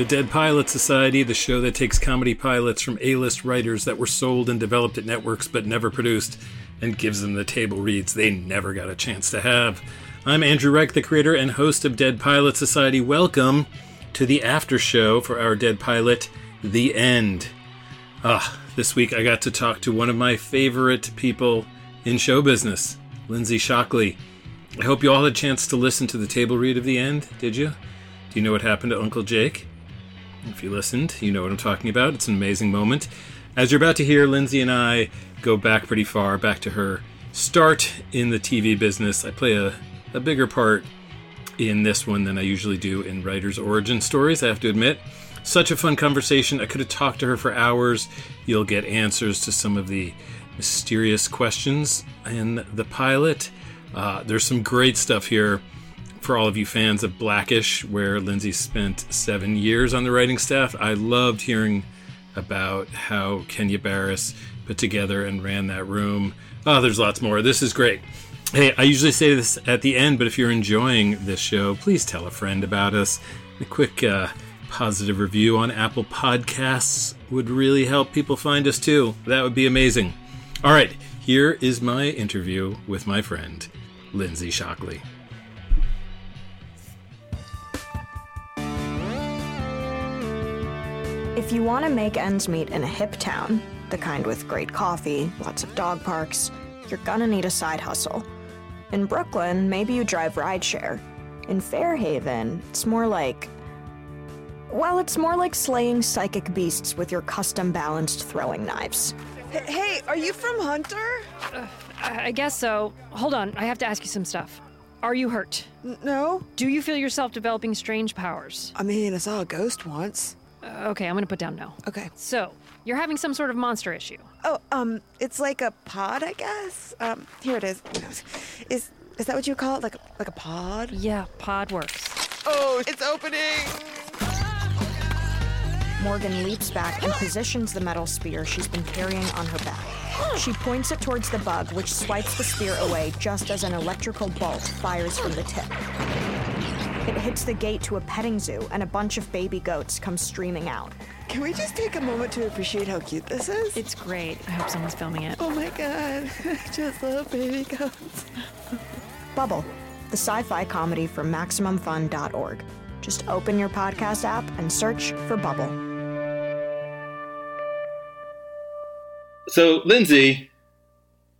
To Dead Pilot Society, the show that takes comedy pilots from A list writers that were sold and developed at networks but never produced and gives them the table reads they never got a chance to have. I'm Andrew Reich, the creator and host of Dead Pilot Society. Welcome to the after show for our Dead Pilot, The End. Ah, this week I got to talk to one of my favorite people in show business, Lindsey Shockley. I hope you all had a chance to listen to the table read of The End, did you? Do you know what happened to Uncle Jake? If you listened, you know what I'm talking about. It's an amazing moment. As you're about to hear, Lindsey and I go back pretty far, back to her start in the TV business. I play a, a bigger part in this one than I usually do in writers' origin stories, I have to admit. Such a fun conversation. I could have talked to her for hours. You'll get answers to some of the mysterious questions in the pilot. Uh, there's some great stuff here for all of you fans of Blackish, where Lindsey spent seven years on the writing staff. I loved hearing about how Kenya Barris put together and ran that room. Oh, there's lots more. This is great. Hey, I usually say this at the end, but if you're enjoying this show, please tell a friend about us. A quick uh, positive review on Apple Podcasts would really help people find us too. That would be amazing. All right, here is my interview with my friend, Lindsey Shockley. If you want to make ends meet in a hip town, the kind with great coffee, lots of dog parks, you're gonna need a side hustle. In Brooklyn, maybe you drive rideshare. In Fairhaven, it's more like. Well, it's more like slaying psychic beasts with your custom balanced throwing knives. Hey, are you from Hunter? Uh, I guess so. Hold on, I have to ask you some stuff. Are you hurt? N- no. Do you feel yourself developing strange powers? I mean, I saw a ghost once. Okay, I'm gonna put down no. Okay. So, you're having some sort of monster issue. Oh, um, it's like a pod, I guess. Um, here it is. Is is that what you call it? Like like a pod? Yeah, pod works. Oh, it's opening. Morgan leaps back and positions the metal spear she's been carrying on her back. She points it towards the bug, which swipes the spear away just as an electrical bolt fires from the tip. It hits the gate to a petting zoo, and a bunch of baby goats come streaming out. Can we just take a moment to appreciate how cute this is? It's great. I hope someone's filming it. Oh my god, I just love baby goats. Bubble, the sci fi comedy from MaximumFun.org. Just open your podcast app and search for Bubble. So, Lindsey,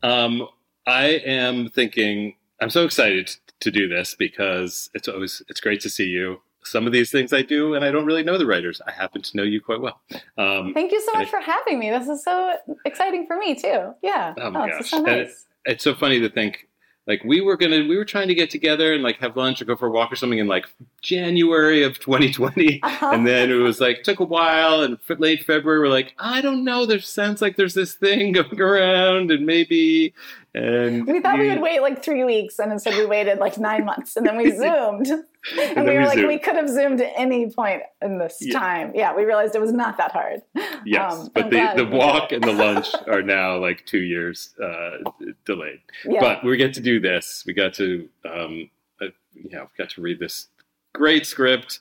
um, I am thinking, I'm so excited to do this because it's always it's great to see you. Some of these things I do, and I don't really know the writers. I happen to know you quite well. Um, Thank you so much for having me. This is so exciting for me too. Yeah. Oh my oh, gosh, so nice. it, it's so funny to think like we were gonna we were trying to get together and like have lunch or go for a walk or something in like January of 2020, uh-huh. and then it was like took a while and late February we're like I don't know. There sounds like there's this thing going around and maybe and we thought you, we would wait like three weeks, and instead we waited like nine months, and then we zoomed, and, and we were we like, zoomed. we could have zoomed at any point in this yeah. time. Yeah, we realized it was not that hard. Yes, um, but the, the walk and the lunch are now like two years uh, delayed. Yeah. But we get to do this. We got to, um, uh, yeah, we got to read this great script,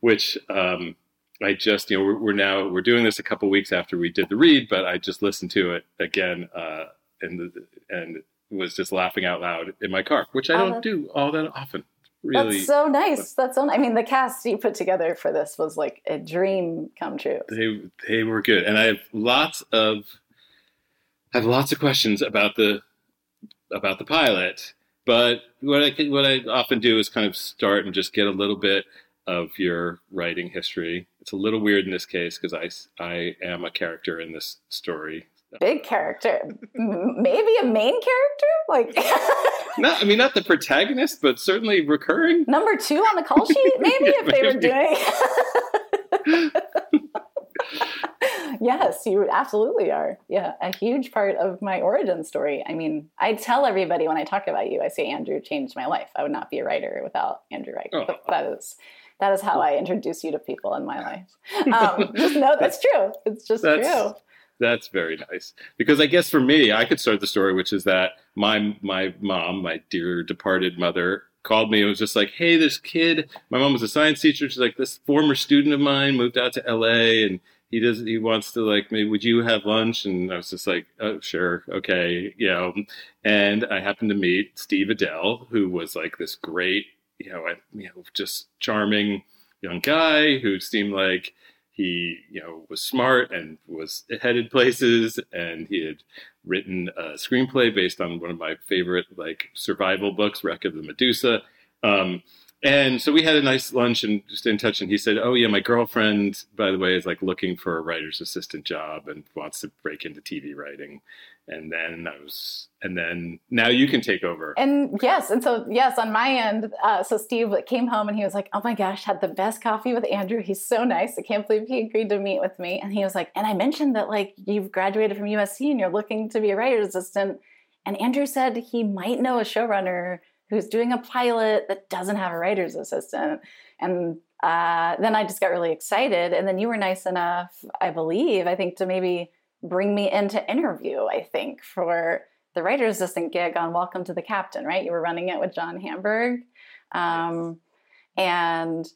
which. Um, I just, you know, we're, we're, now we're doing this a couple weeks after we did the read, but I just listened to it again uh, and and was just laughing out loud in my car, which I don't uh, do all that often. Really, that's so nice. That's so. I mean, the cast you put together for this was like a dream come true. They they were good, and I have lots of I have lots of questions about the about the pilot. But what I what I often do is kind of start and just get a little bit of your writing history. It's a little weird in this case because I I am a character in this story, big character maybe a main character like not i mean not the protagonist but certainly recurring number two on the call sheet maybe if they were doing yes you absolutely are yeah a huge part of my origin story i mean i tell everybody when i talk about you i say andrew changed my life i would not be a writer without andrew Reich. oh. that is that is how I introduce you to people in my life. Um, just know that's true. It's just that's, true. That's very nice. Because I guess for me, I could start the story, which is that my my mom, my dear departed mother, called me and was just like, "Hey, this kid. My mom was a science teacher. She's like, this former student of mine moved out to L.A. and he does he wants to like maybe would you have lunch and i was just like oh sure okay you know and i happened to meet steve adell who was like this great you know you know just charming young guy who seemed like he you know was smart and was headed places and he had written a screenplay based on one of my favorite like survival books wreck of the medusa um, and so we had a nice lunch and just in touch. And he said, "Oh yeah, my girlfriend, by the way, is like looking for a writer's assistant job and wants to break into TV writing." And then I was, and then now you can take over. And yes, and so yes, on my end, uh, so Steve came home and he was like, "Oh my gosh, had the best coffee with Andrew. He's so nice. I can't believe he agreed to meet with me." And he was like, "And I mentioned that like you've graduated from USC and you're looking to be a writer's assistant." And Andrew said he might know a showrunner who's doing a pilot that doesn't have a writer's assistant. And uh, then I just got really excited. And then you were nice enough, I believe, I think, to maybe bring me into interview, I think, for the writer's assistant gig on Welcome to the Captain, right? You were running it with John Hamburg. Um, yes. And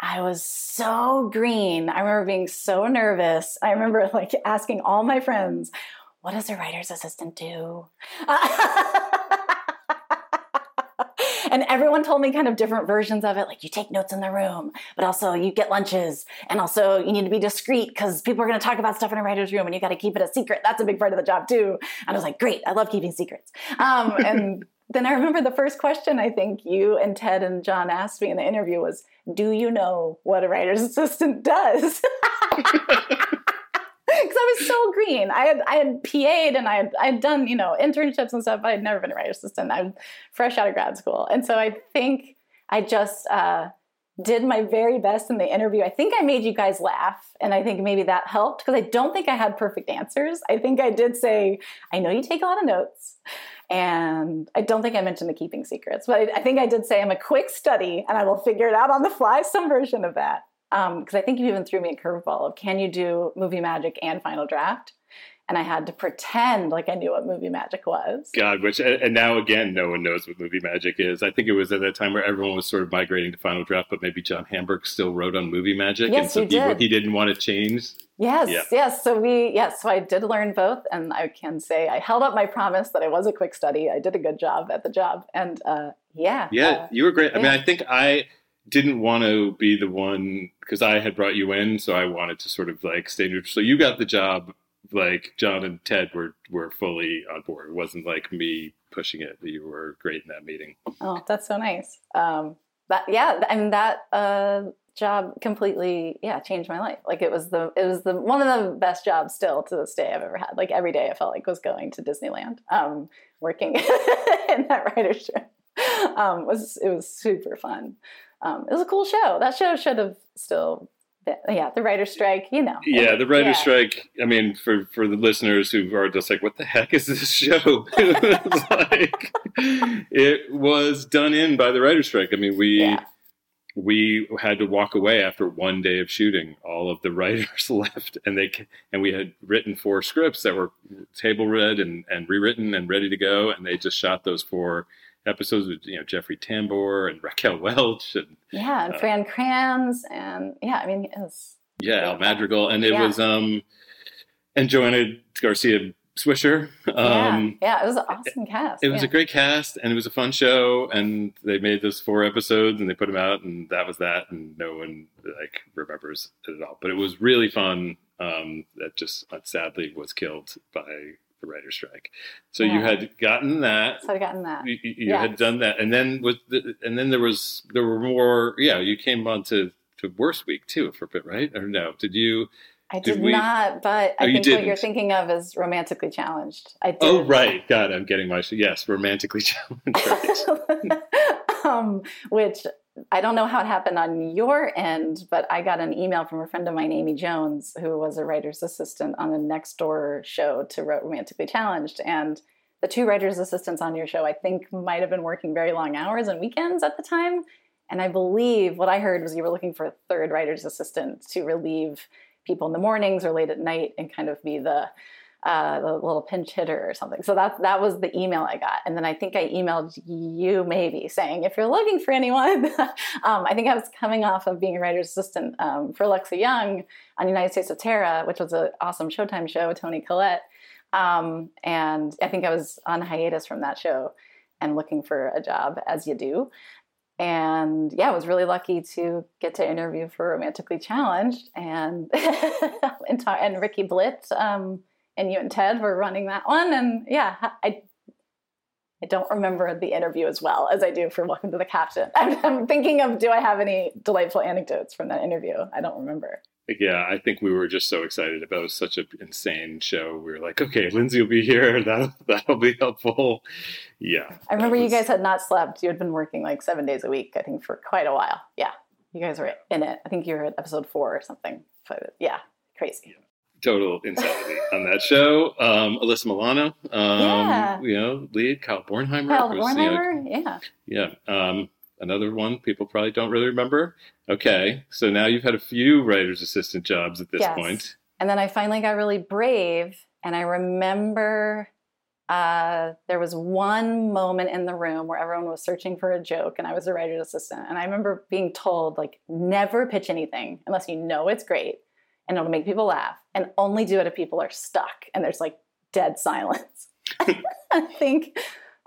I was so green. I remember being so nervous. I remember like asking all my friends, what does a writer's assistant do? and everyone told me kind of different versions of it. Like you take notes in the room, but also you get lunches, and also you need to be discreet because people are going to talk about stuff in a writer's room, and you got to keep it a secret. That's a big part of the job too. And I was like, great, I love keeping secrets. Um, and then I remember the first question I think you and Ted and John asked me in the interview was, "Do you know what a writer's assistant does?" because I was so green. I had I had PA'd and I had I had done you know internships and stuff. But I had never been a writer assistant. I'm fresh out of grad school, and so I think I just uh, did my very best in the interview. I think I made you guys laugh, and I think maybe that helped because I don't think I had perfect answers. I think I did say, "I know you take a lot of notes." And I don't think I mentioned the keeping secrets, but I think I did say I'm a quick study and I will figure it out on the fly, some version of that because um, I think you even threw me a curveball of can you do movie magic and final draft? And I had to pretend like I knew what movie magic was. God, which and now again, no one knows what movie magic is. I think it was at that time where everyone was sort of migrating to Final Draft, but maybe John Hamburg still wrote on movie magic, yes, and so he, did. he didn't want to change. Yes, yeah. yes. So we, yes, so I did learn both, and I can say I held up my promise that I was a quick study. I did a good job at the job, and uh, yeah, yeah, uh, you were great. I mean, I think I didn't want to be the one because I had brought you in, so I wanted to sort of like stay neutral. So you got the job. Like John and Ted were were fully on board. It wasn't like me pushing it. You were great in that meeting. Oh, that's so nice. Um, that yeah, I mean that uh, job completely yeah changed my life. Like it was the it was the one of the best jobs still to this day I've ever had. Like every day I felt like was going to Disneyland. Um, working in that writer's room um, was it was super fun um, it was a cool show. That show should have still been, yeah, the writer's strike, you know. Yeah, the writer's yeah. strike. I mean, for for the listeners who are just like, what the heck is this show? it, was like, it was done in by the writer's strike. I mean, we. Yeah. We had to walk away after one day of shooting. All of the writers left, and they and we had written four scripts that were table read and, and rewritten and ready to go, and they just shot those four episodes with you know Jeffrey Tambor and Raquel Welch and yeah, and uh, Fran Kranz and yeah, I mean it was yeah, Al Madrigal and it yeah. was um and Joanna Garcia Swisher. Um, yeah, yeah, it was an awesome cast. It was a great cast, and it was a fun show. And they made those four episodes, and they put them out, and that was that. And no one like remembers it at all. But it was really fun. Um, that just sadly was killed by the writer's strike. So yeah. you had gotten that. So I'd gotten that. You, you yes. had done that, and then with the, and then there was there were more. Yeah, you came on to to Worst Week too for a bit, right? Or no? Did you? I did, did we, not, but I oh, think what you're thinking of is romantically challenged. I did. Oh right, God, I'm getting my yes, romantically challenged. Right. um, which I don't know how it happened on your end, but I got an email from a friend of mine, Amy Jones, who was a writer's assistant on the Next Door show to Romantically Challenged. And the two writer's assistants on your show, I think, might have been working very long hours and weekends at the time. And I believe what I heard was you were looking for a third writer's assistant to relieve people in the mornings or late at night and kind of be the uh, the little pinch hitter or something. So that that was the email I got, and then I think I emailed you maybe saying if you're looking for anyone. um, I think I was coming off of being a writer's assistant um, for Alexa Junge on United States of Tara, which was an awesome Showtime show with Toni Collette, um, and I think I was on hiatus from that show and looking for a job as you do. And yeah, I was really lucky to get to interview for Romantically Challenged, and and, Ricky Blitt um, and you and Ted were running that one. And yeah, I I don't remember the interview as well as I do for Welcome to the Captain. I'm, I'm, thinking of do I have any delightful anecdotes from that interview? I don't remember. Yeah, I think we were just so excited about such an insane show. We were like, okay, Lindsey will be here. That'll, that'll be helpful. Yeah. I remember was... you guys had not slept. You had been working like seven days a week, I think, for quite a while. Yeah. You guys were in it. I think you were at episode four or something. But yeah, crazy. Yeah total insanity on that show. Um, Alyssa Milano, um, yeah. you know, lead Kyle Bornheimer. Kyle was, Bornheimer, you know, yeah, yeah. Um, another one people probably don't really remember. Okay, so now you've had a few writer's assistant jobs at this yes. point. and then I finally got really brave, and I remember. Uh, there was one moment in the room where everyone was searching for a joke, and I was a writer's assistant. And I remember being told, like, never pitch anything unless you know it's great and it'll make people laugh and only do it if people are stuck and there's like dead silence. I think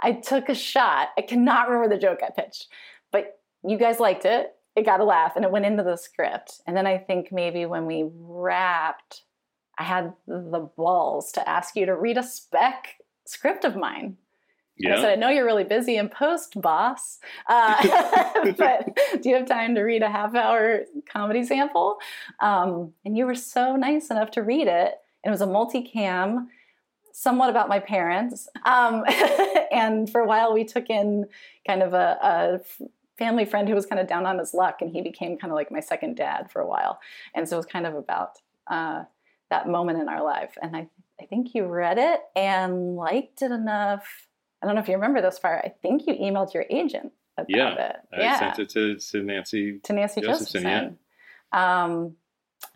I took a shot. I cannot remember the joke I pitched, but you guys liked it. It got a laugh and it went into the script. And then I think maybe when we wrapped, I had the balls to ask you to read a spec script of mine yeah. I said, I know you're really busy in post, boss, uh, but do you have time to read a half hour comedy sample? Um, and you were so nice enough to read it. And it was a multicam, somewhat about my parents. Um, and for a while, we took in kind of a, a family friend who was kind of down on his luck, and he became kind of like my second dad for a while. And so it was kind of about uh, that moment in our life. And I, I think you read it and liked it enough I don't know if you remember this far. I think you emailed your agent about yeah, it. I yeah, sent it to, to Nancy to Nancy Josephson, Josephson yeah. um,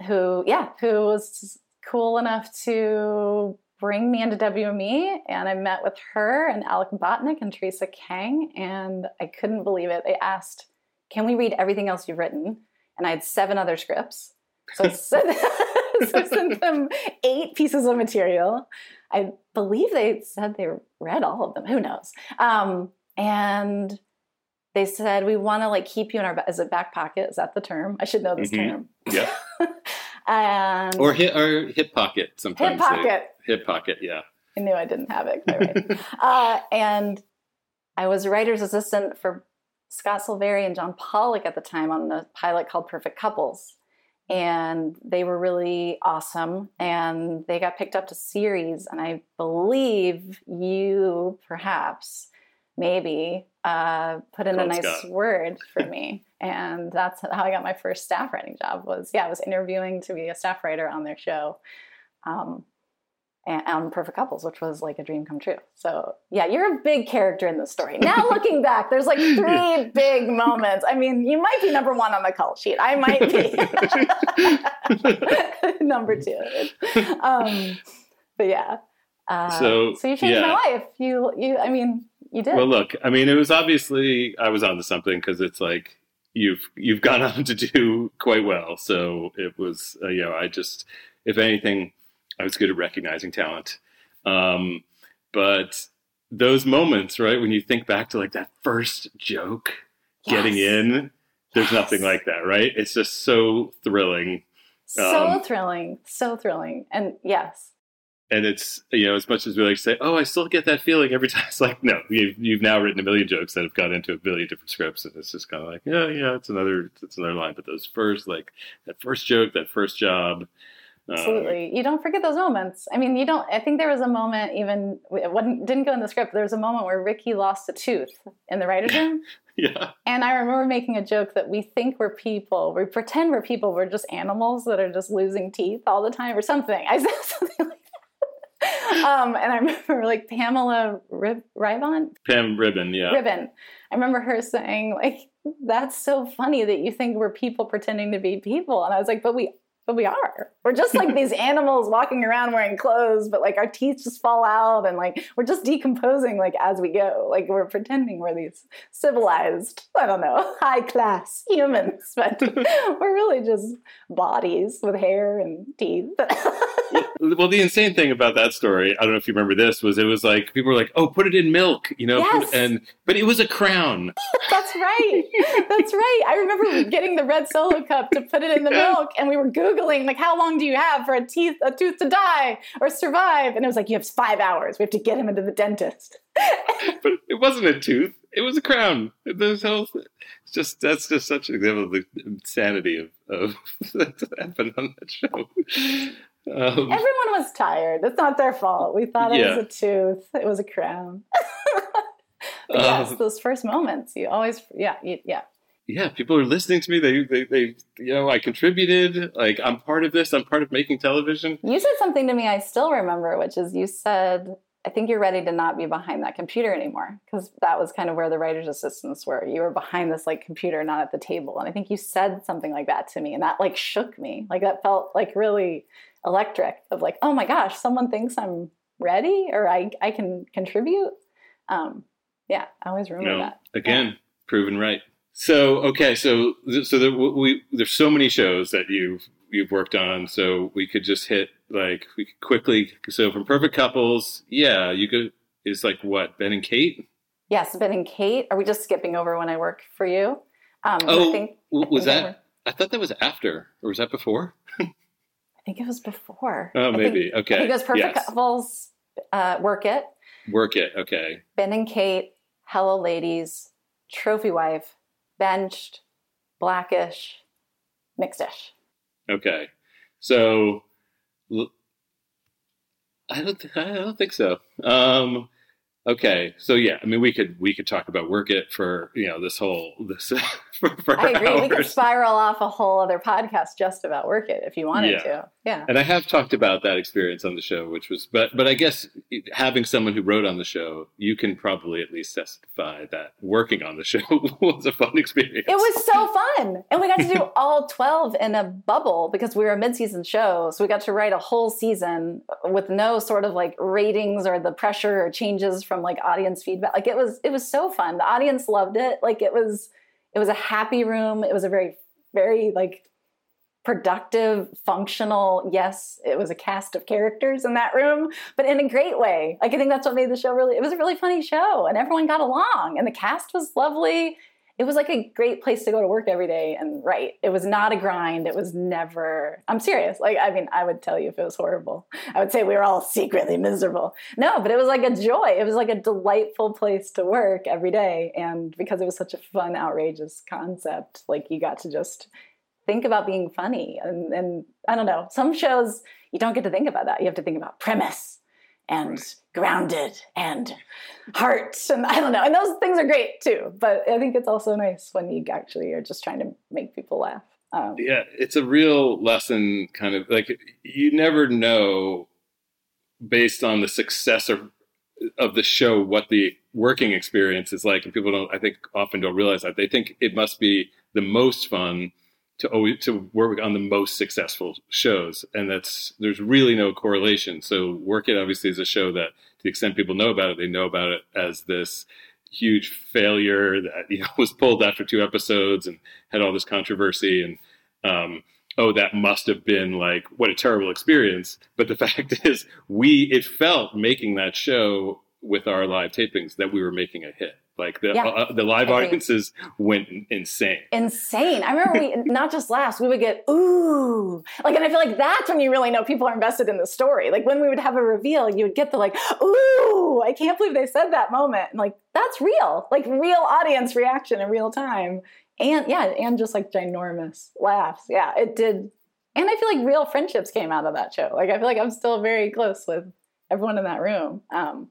who yeah, who was cool enough to bring me into WME, and I met with her and Alec Botnick and Teresa Kang, and I couldn't believe it. They asked, "Can we read everything else you've written?" And I had seven other scripts, so I sent, so I sent them eight pieces of material. I believe they said they read all of them. Who knows? Um, and they said we want to like keep you in our as a back pocket. Is that the term? I should know this mm-hmm. term. Yeah. and or hip or hip pocket sometimes. Hip pocket. They, hip pocket. Yeah. I knew I didn't have it. Right. uh, and I was a writer's assistant for Scott Silveri and John Pollock at the time on the pilot called Perfect Couples and they were really awesome and they got picked up to series and i believe you perhaps maybe uh, put in a nice Scott. word for me and that's how i got my first staff writing job was yeah i was interviewing to be a staff writer on their show um, and on Perfect Couples, which was like a dream come true. So yeah, you're a big character in the story. Now looking back, there's like three big moments. I mean, you might be number one on the call sheet. I might be number two. Um, but yeah. Uh, so, so you changed yeah. my life. You, you. I mean, you did. Well, look. I mean, it was obviously I was onto something because it's like you've you've gone on to do quite well. So it was, uh, you know, I just, if anything I was good at recognizing talent. Um, but those moments, right, when you think back to like that first joke yes. getting in, there's yes. nothing like that, right? It's just so thrilling. So um, thrilling, so thrilling. And yes. And it's, you know, as much as we like to say, oh, I still get that feeling every time. It's like, no, you've, you've now written a million jokes that have gone into a billion different scripts. And it's just kind of like, yeah, yeah, it's another, it's another line. But those first, like that first joke, that first job, Absolutely. Um, you don't forget those moments. I mean, you don't, I think there was a moment even, it didn't go in the script, there was a moment where Ricky lost a tooth in the writer's room. yeah. And I remember making a joke that we think we're people, we pretend we're people, we're just animals that are just losing teeth all the time or something. I said something like that. Um, and I remember like Pamela Rib- Ribon? Pam Ribon, yeah. Ribon. I remember her saying like, that's so funny that you think we're people pretending to be people. And I was like, but we but we are. We're just like these animals walking around wearing clothes, but like our teeth just fall out and like we're just decomposing like as we go. Like we're pretending we're these civilized, I don't know, high class humans, but we're really just bodies with hair and teeth. well, the insane thing about that story, I don't know if you remember this, was it was like people were like, "Oh, put it in milk," you know, Yes. and but it was a crown. That's right. That's right. I remember getting the red solo cup to put it in the milk, and we were googling like, how long do you have for a teeth a tooth to die or survive? And it was like, you have five hours. We have to get him into the dentist. but it wasn't a tooth; it was a crown. This whole, it's just that's just such an example of the insanity of of that happened on that show. Um, Everyone was tired. It's not their fault. We thought it Yeah. was a tooth. It was a crown. But yes, Um, those first moments, you always, yeah, you, yeah. yeah, people are listening to me. They, they, they, you know, I contributed. Like I'm part of this. I'm part of making television. You said something to me I still remember, which is you said, I think you're ready to not be behind that computer anymore. Because that was kind of where the writer's assistants were. You were behind this like computer, not at the table. And I think you said something like that to me. And that like shook me. Like that felt like really electric of like, oh my gosh, someone thinks I'm ready or I, I can contribute. Um, yeah, I always remember No, that. again, proven right. So okay, so so there, we there's so many shows that you've you've worked on. So we could just hit like we could quickly. So from Perfect Couples, yeah, you could. Is like what Ben and Kate. Yes, Ben and Kate. Are we just skipping over when I work for you? Um, Oh, I think, was think that? I thought that was after, or was that before? I think it was before. Oh, I think- maybe. okay. I think it was Perfect Yes. Couples, uh, Work It, Work it. Okay. Ben and Kate, Hello Ladies, Trophy Wife, Benched, Blackish, Mixedish. Okay. So I don't th- I don't think so. Um okay. So yeah, I mean we could we could talk about work it for, you know, this whole this for, for I agree. We could spiral off a whole other podcast just about Work It if you wanted Yeah. to. Yeah. And I have talked about that experience on the show, which was, but but I guess having someone who wrote on the show, you can probably at least testify that working on the show was a fun experience. It was so fun. And we got to do all 12 in a bubble because we were a mid-season show. So we got to write a whole season with no sort of like ratings or the pressure or changes from like audience feedback. Like it was it was so fun. The audience loved it. Like it was it was a happy room. It was a very very like productive, functional. Yes, it was a cast of characters in that room, but in a great way. Like I think that's what made the show really it was a really funny show and everyone got along and the cast was lovely it was like a great place to go to work every day and write. It was not a grind. It was never, I'm serious. Like, I mean, I would tell you if it was horrible. I would say we were all secretly miserable. No, but it was like a joy. It was like a delightful place to work every day. And because it was such a fun, outrageous concept, like you got to just think about being funny. And, and I don't know, some shows you don't get to think about that. You have to think about premise and grounded and heart and I don't know. And those things are great too. But I think it's also nice when you actually are just trying to make people laugh. Um, yeah, it's a real lesson. Kind of like you never know, based on the success of of the show, what the working experience is like, and people don't. I think often don't realize that they think it must be the most fun to always to work on the most successful shows, and that's there's really no correlation. So, Work It obviously is a show that, to the extent people know about it, they know about it as this huge failure that you know was pulled after two episodes and had all this controversy. And um, oh that must have been like what a terrible experience. But the fact is we it felt making that show with our live tapings that we were making a hit like the Yeah. uh, the live Agreed. audiences went insane insane. I remember we not just laughs, we would get ooh. Like and I feel like that's when you really know people are invested in the story. Like when we would have a reveal, you would get the like, ooh, I can't believe they said that moment. And like that's real. Like real audience reaction in real time. And yeah, and just like ginormous laughs. Yeah, it did. And I feel like real friendships came out of that show. Like I feel like I'm still very close with everyone in that room. Um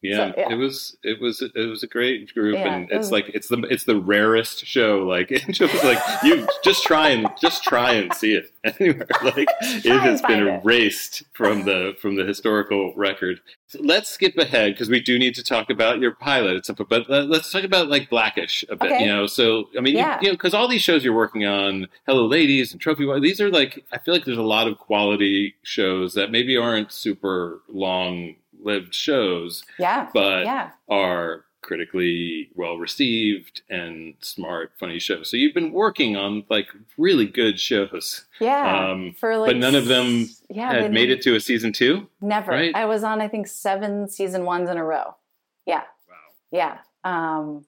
Yeah, So, yeah. it was it was it was a great group, Yeah, and it's like it's the it's the rarest show. Like it was like you just try and just try and see it anywhere. Like it has been it. erased from the from the historical record. So let's skip ahead because we do need to talk about your pilot. It's a, but let- let's talk about like Blackish a bit. Okay. You know, so I mean, you- Yeah. you, know, because all these shows you're working on, Hello Ladies and Trophy Wife, these are like I feel like there's a lot of quality shows that maybe aren't super long lived shows Yeah. but yeah. are critically well received and smart, funny shows. So you've been working on like really good shows, Yeah. um, For like, but none of them yeah, had made it to a season two. Never. right? I was on, I think, seven season ones in a row. Yeah. Wow. Yeah. Um,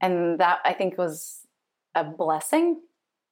and that I think was a blessing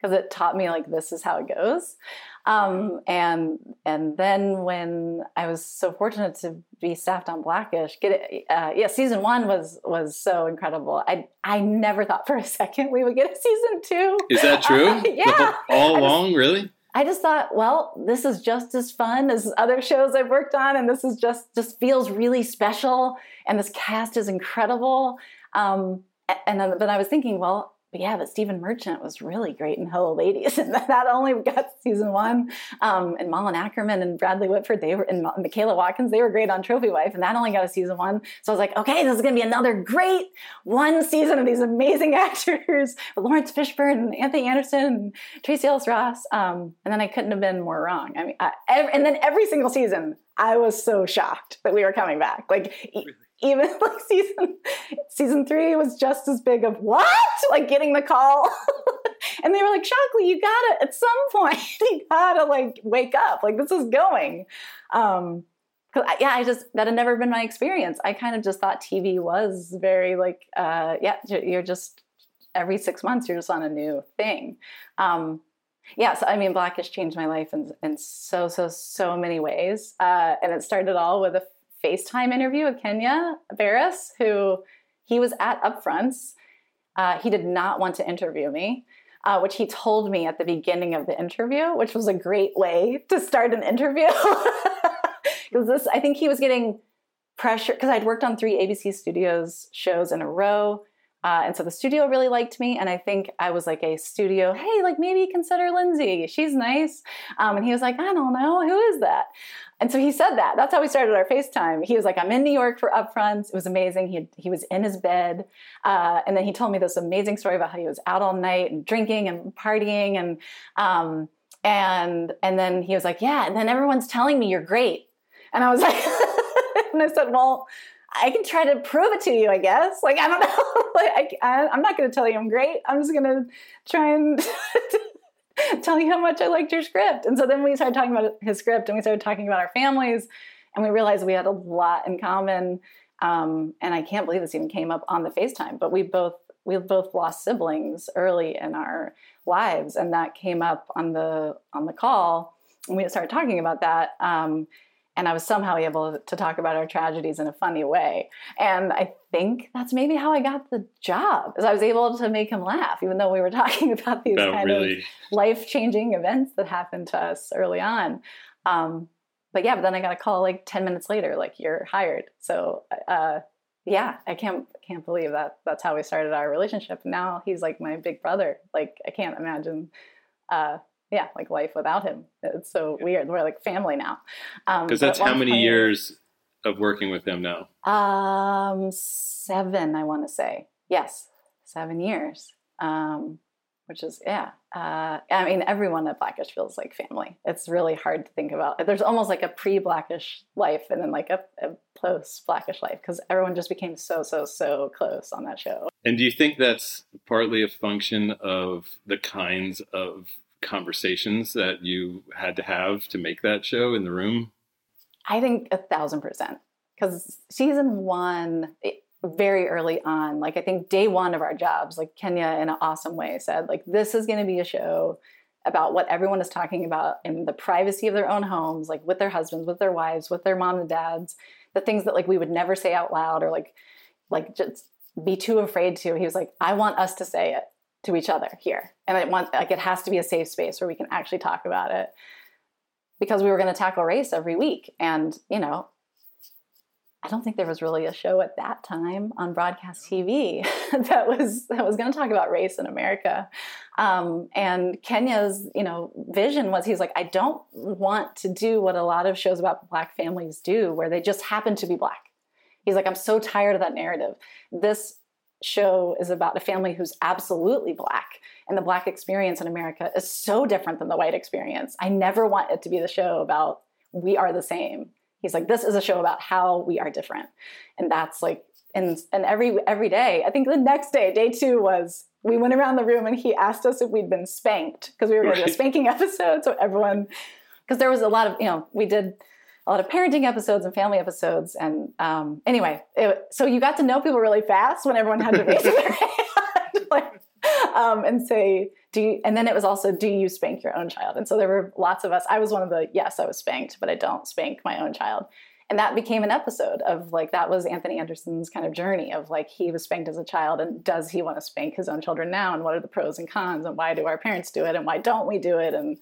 because it taught me like this is how it goes. Um, and and then when I was so fortunate to be staffed on Blackish, get it, uh, yeah, season one was was so incredible. I I never thought for a second we would get a season two. Is that true? Uh, yeah. whole- all just- along, really? I just thought, well, this is just as fun as other shows I've worked on, and this is just just feels really special, and this cast is incredible. Um, and then, but I was thinking, well, but yeah, but Stephen Merchant was really great in Hello Ladies, and that only got season one. Um, and Malin Akerman and Bradley Whitford, they were, and Michaela Watkins, they were great on Trophy Wife, and that only got a season one. So I was like, okay, this is going to be another great one season of these amazing actors, Laurence Fishburne and Anthony Anderson and Tracee Ellis Ross. Um, and then I couldn't have been more wrong. I mean, I, ev- and then every single season, I was so shocked that we were coming back. Like e- even like season season three was just as big of what? Like getting the call. and they were like, Shockley, you gotta at some point, you gotta like wake up. Like this is going. Um, 'cause I- yeah, I just that had never been my experience. I kind of just thought TV was very like, uh, yeah, you're just every six months you're just on a new thing. Um, yeah, so I mean, Black has changed my life in, in so so so many ways, uh, and it started all with a FaceTime interview with Kenya Barris, who he was at Upfronts. Uh, he did not want to interview me, uh, which he told me at the beginning of the interview, which was a great way to start an interview. Because this, I think he was getting pressure because I'd worked on three ABC Studios shows in a row. Uh, and so the studio really liked me. And I think I was like a studio, hey, like maybe consider Lindsey. She's nice. Um, and he was like, I don't know. Who is that? And so he said that. That's how we started our FaceTime. He was like, I'm in New York for upfronts. It was amazing. He, he was in his bed. Uh, and then he told me this amazing story about how he was out all night and drinking and partying. And, um, and, and then he was like, yeah. And then everyone's telling me you're great. And I was like, and I said, well, I can try to prove it to you, I guess. Like, I don't know. like, I, I'm not going to tell you I'm great. I'm just going to try and tell you how much I liked your script. And so then we started talking about his script and we started talking about our families and we realized we had a lot in common. Um, and I can't believe this even came up on the FaceTime, but we both we both lost siblings early in our lives, and that came up on the on the call, and we started talking about that. Um, and I was somehow able to talk about our tragedies in a funny way. And I think that's maybe how I got the job, is I was able to make him laugh, even though we were talking about these kind of life changing events that happened to us early on. Um, but yeah, but then I got a call like 10 minutes later, like you're hired. So uh, yeah, I can't can't believe that that's how we started our relationship. Now he's like my big brother. Like I can't imagine uh, yeah, like life without him. It's so weird. We're like family now. Um, because but that's how many point- years of working with him now. Um, seven, I want to say. Yes, seven years. Um, which is yeah. Uh, I mean, everyone at Blackish feels like family. It's really hard to think about. There's almost like a pre-Blackish life and then like a, a post-Blackish life because everyone just became so so so close on that show. And do you think that's partly a function of the kinds of conversations that you had to have to make that show in the room? I think a thousand percent. Because season one, it, very early on, like I think day one of our jobs, like Kenya in an awesome way said, like, this is going to be a show about what everyone is talking about in the privacy of their own homes, like with their husbands, with their wives, with their mom and dads, the things that like we would never say out loud or like, like just be too afraid to. He was like, I want us to say it to each other here. And I want, like, it has to be a safe space where we can actually talk about it because we were going to tackle race every week. And, you know, I don't think there was really a show at that time on broadcast TV that was that was going to talk about race in America. Um, and Kenya's, you know, vision was he's like, I don't want to do what a lot of shows about black families do, where they just happen to be black. He's like, I'm so tired of that narrative. This show is about a family who's absolutely black, and the black experience in America is so different than the white experience. I never want it to be the show about we are the same. He's like this is a show about how we are different. And that's like and and every every day i think the next day day two was we went around the room and he asked us if we'd been spanked because we were going to do a spanking episode. So everyone because there was a lot of you know we did a lot of parenting episodes and family episodes. And um, anyway it, so you got to know people really fast when everyone had to raise their hand like, um, and say do you, and then it was also do you spank your own child? And so there were lots of us i was one of the yes i was spanked but i don't spank my own child. And that became an episode of like that was anthony anderson's kind of journey of like he was spanked as a child and does he want to spank his own children now? And what are the pros and cons? And why do our parents do it? And why don't we do it? And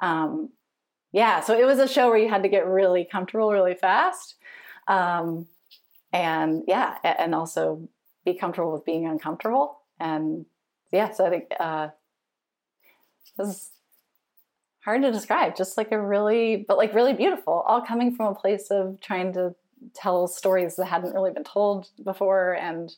um, yeah so it was a show where you had to get really comfortable really fast um, and yeah and also be comfortable with being uncomfortable and yeah so i think uh, is hard to describe. Just like a really, but like really beautiful, all coming from a place of trying to tell stories that hadn't really been told before. And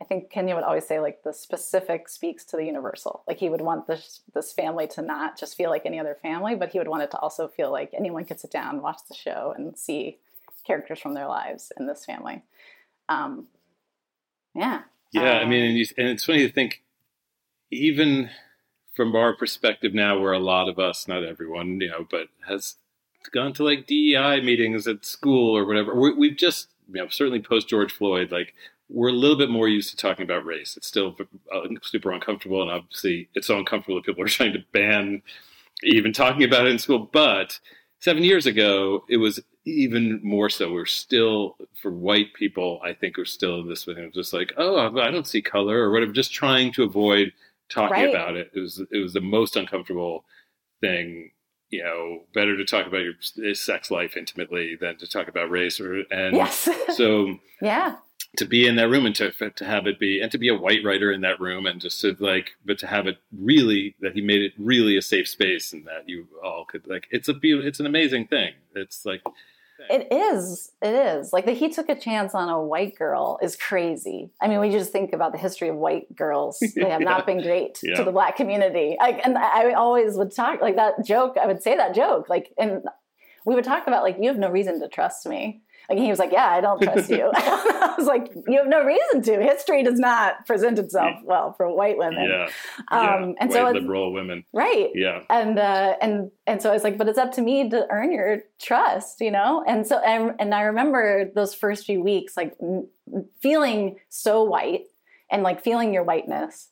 I think Kenya would always say like the specific speaks to the universal. Like he would want this this family to not just feel like any other family, but he would want it to also feel like anyone could sit down, watch the show, and see characters from their lives in this family. Um, yeah. Yeah, um, I mean, and, you, and it's funny to think, even from our perspective now, where a lot of us, not everyone, you know, but has gone to like DEI meetings at school or whatever. we have just, you know, certainly post George Floyd, like we're a little bit more used to talking about race. It's still uh, super uncomfortable, and obviously, it's so uncomfortable that people are trying to ban even talking about it in school. But seven years ago, it was even more so. We're still, for white people, I think we're still in this thing of just like, oh, I don't see color or whatever, just trying to avoid talking right. about it. It was it was the most uncomfortable thing. You know, better to talk about your sex life intimately than to talk about race. Or and yes. so yeah, to be in that room and to to have it be and to be a white writer in that room and just to like, but to have it really that he made it really a safe space and that you all could like. It's a beautiful. It's an amazing thing. It's like it is. It is. Like that he took a chance on a white girl is crazy. I mean, we just think about the history of white girls. They have yeah. not been great yeah. to the black community. Like, and I always would talk like that joke. I would say that joke. Like, and we would talk about like, you have no reason to trust me. Like he was like, "Yeah, I don't trust you." I was like, "You have no reason to. History does not present itself well for white women." Yeah, um, yeah. and white so liberal women, right? Yeah, and uh, and and so I was like, "But it's up to me to earn your trust," you know. And so and, and I remember those first few weeks, like feeling so white and like feeling your whiteness,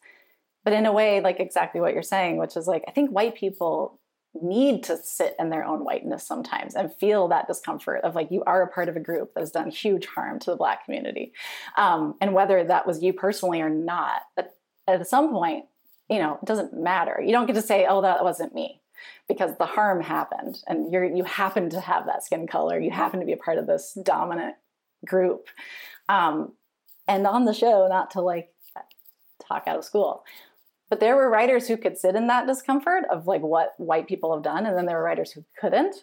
but in a way, like exactly what you're saying, which is like I think white people need to sit in their own whiteness sometimes and feel that discomfort of like you are a part of a group that has done huge harm to the black community. Um, and whether that was you personally or not at, at some point you know it doesn't matter. You don't get to say oh that wasn't me because the harm happened and you're you happen to have that skin color. You happen to be a part of this dominant group. Um, and on the show not to like talk out of school but there were writers who could sit in that discomfort of like what white people have done, and then there were writers who couldn't.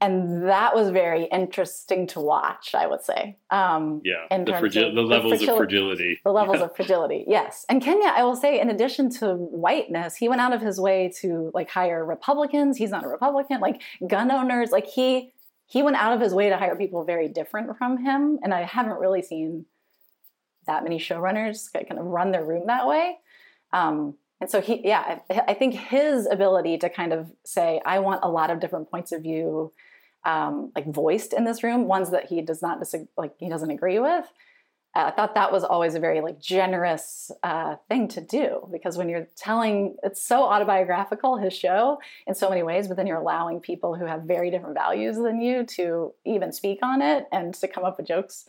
And that was very interesting to watch, I would say. Um, yeah, the, fragi- of, the levels the of fragility. The levels of fragility, yes. And Kenya, I will say, in addition to whiteness, he went out of his way to like hire Republicans. He's not a Republican, like gun owners. Like he he went out of his way to hire people very different from him. And I haven't really seen that many showrunners kind of run their room that way. Um, and so he, yeah, I, I, think his ability to kind of say, I want a lot of different points of view, um, like voiced in this room, ones that he does not disagree, like he doesn't agree with. Uh, I thought that was always a very like generous uh, thing to do because when you're telling, it's so autobiographical his show in so many ways, but then you're allowing people who have very different values than you to even speak on it and to come up with jokes.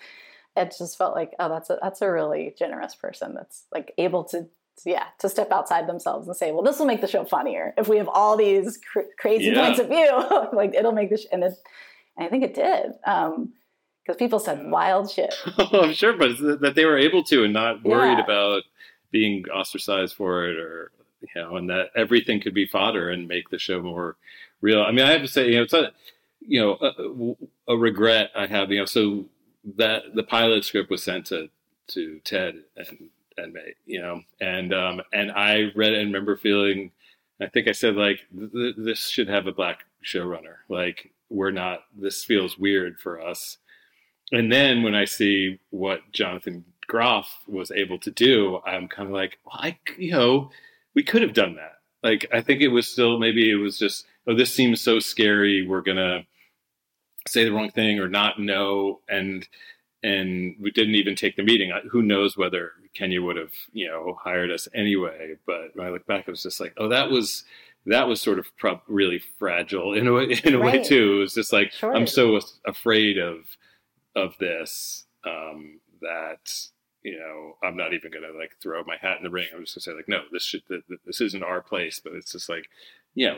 It just felt like, oh, that's a that's a really generous person that's like able to yeah, to step outside themselves and say, well, this will make the show funnier if we have all these cr- crazy yeah. points of view. like it'll make the sh- and it And I think it did. Um, because people said wild shit. oh, I'm sure, but that they were able to and not worried Yeah. about being ostracized for it or you know, and that everything could be fodder and make the show more real. I mean, I have to say, you know, it's a, you know, a, a regret I have, you know, so that the pilot script was sent to to Ted and and you know, and um and I read it and remember feeling, I think I said like th- th- this should have a black showrunner. Like we're not. This feels weird for us. And then when I see what Jonathan Groff was able to do, I'm kind of like, well, I, you know, we could have done that. Like, I think it was still maybe it was just, oh, this seems so scary. We're gonna say the wrong thing or not know, and and we didn't even take the meeting. Who knows whether Kenya would have, you know, hired us anyway? But when I look back, it was just like, oh, that was that was sort of prob- really fragile in a way, in a way too. It was just like Sure. I'm so afraid of of this um, that you know I'm not even gonna like throw my hat in the ring. I'm just gonna say like, no, this should th- th- this isn't our place. But it's just like, you know,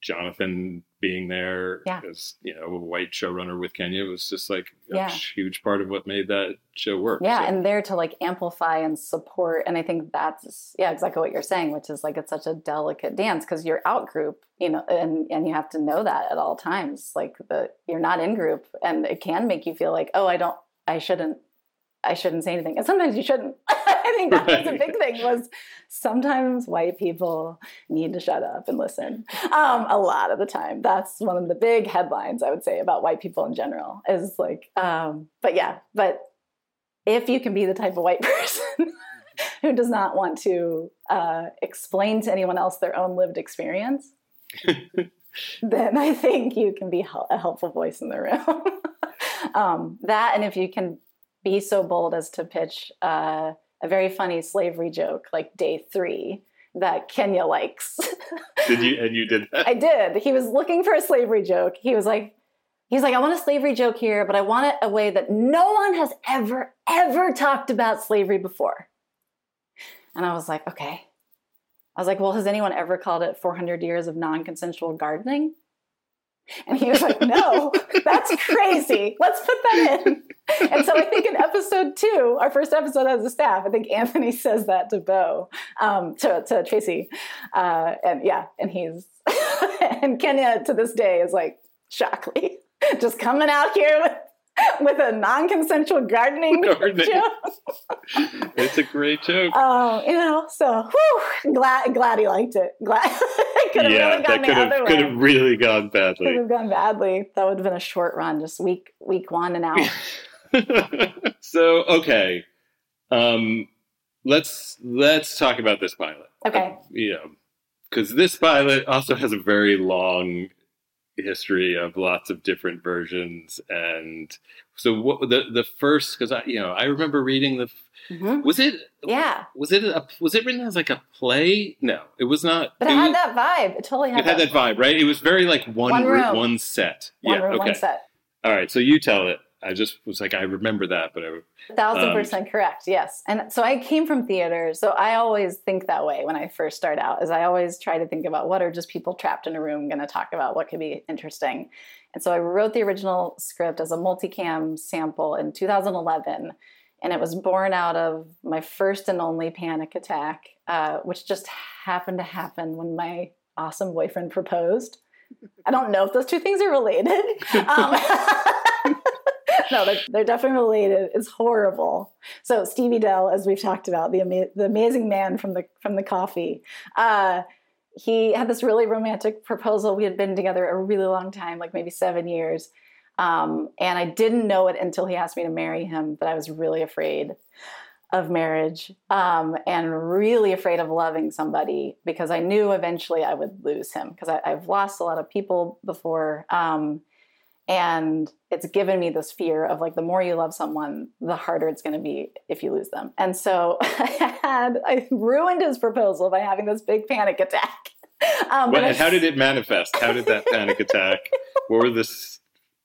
Jonathan being there Yeah. as you know a white showrunner with Kenya was just like a Yeah. huge part of what made that show work. yeah So- and there to like amplify and support and i think that's yeah exactly what you're saying which is like it's such a delicate dance because you're out group you know and and you have to know that at all times like the you're not in group and it can make you feel like oh i don't i shouldn't i shouldn't say anything and sometimes you shouldn't i think that was a big thing was sometimes white people need to shut up and listen um, a lot of the time that's one of the big headlines i would say about white people in general is like um, but yeah but if you can be the type of white person who does not want to uh, explain to anyone else their own lived experience, then I think you can be a helpful voice in the room. um, that, and if you can be so bold as to pitch uh, a very funny slavery joke like day three that Kenya likes. did you and you did that? I did. He was looking for a slavery joke. He was like, he's like, I want a slavery joke here, but I want it a way that no one has ever, ever talked about slavery before. And I was like, okay. I was like, well, has anyone ever called it 400 years of non consensual gardening? And he was like, no, that's crazy. Let's put that in. And so I think in episode two, our first episode as a staff, I think Anthony says that to Bow, um, to, to Tracee. Uh, and yeah, and he's, and Kenya to this day is like, Shockley, just coming out here with, with a non consensual gardening Gardening. joke. It's a great joke. Um, you know, so whew, glad glad he liked it. Glad it could have yeah, really gone that could have could have really gone badly. Could have gone badly. That would have been a short run, just week week one and out. so okay, um, let's let's talk about this pilot. Okay. you know, because this pilot also has a very long history of lots of different versions, and so what the the first because I you know I remember reading the Mhm. was it Yeah, was it a was it written as like a play? No, it was not. but it, it had was- that vibe. It totally had, it had that vibe, right? It was very like one One room. one set. one yeah. room, okay. one set. All right. So you tell it. I just was like, I remember that, but I, A thousand Um, percent correct. Yes. And so I came from theater. So I always think that way when I first start out is I always try to think about what are just people trapped in a room going to talk about what could be interesting. And so I wrote the original script as a multicam sample in 2011. And it was born out of my first and only panic attack, uh, which just happened to happen when my awesome boyfriend proposed. I don't know if those two things are related. Um, no, they're, they're definitely related. It's horrible. So Stevie Dell, as we've talked about, the ama- the amazing man from the from the coffee, uh, he had this really romantic proposal. We had been together a really long time, like maybe seven years, um, and I didn't know it until he asked me to marry him. That I was really afraid of marriage um, and really afraid of loving somebody because I knew eventually I would lose him because I've lost a lot of people before. Um, and it's given me this fear of like the more you love someone the harder it's going to be if you lose them and so i had i ruined his proposal by having this big panic attack um, but and how did it manifest? How did that panic attack? What were the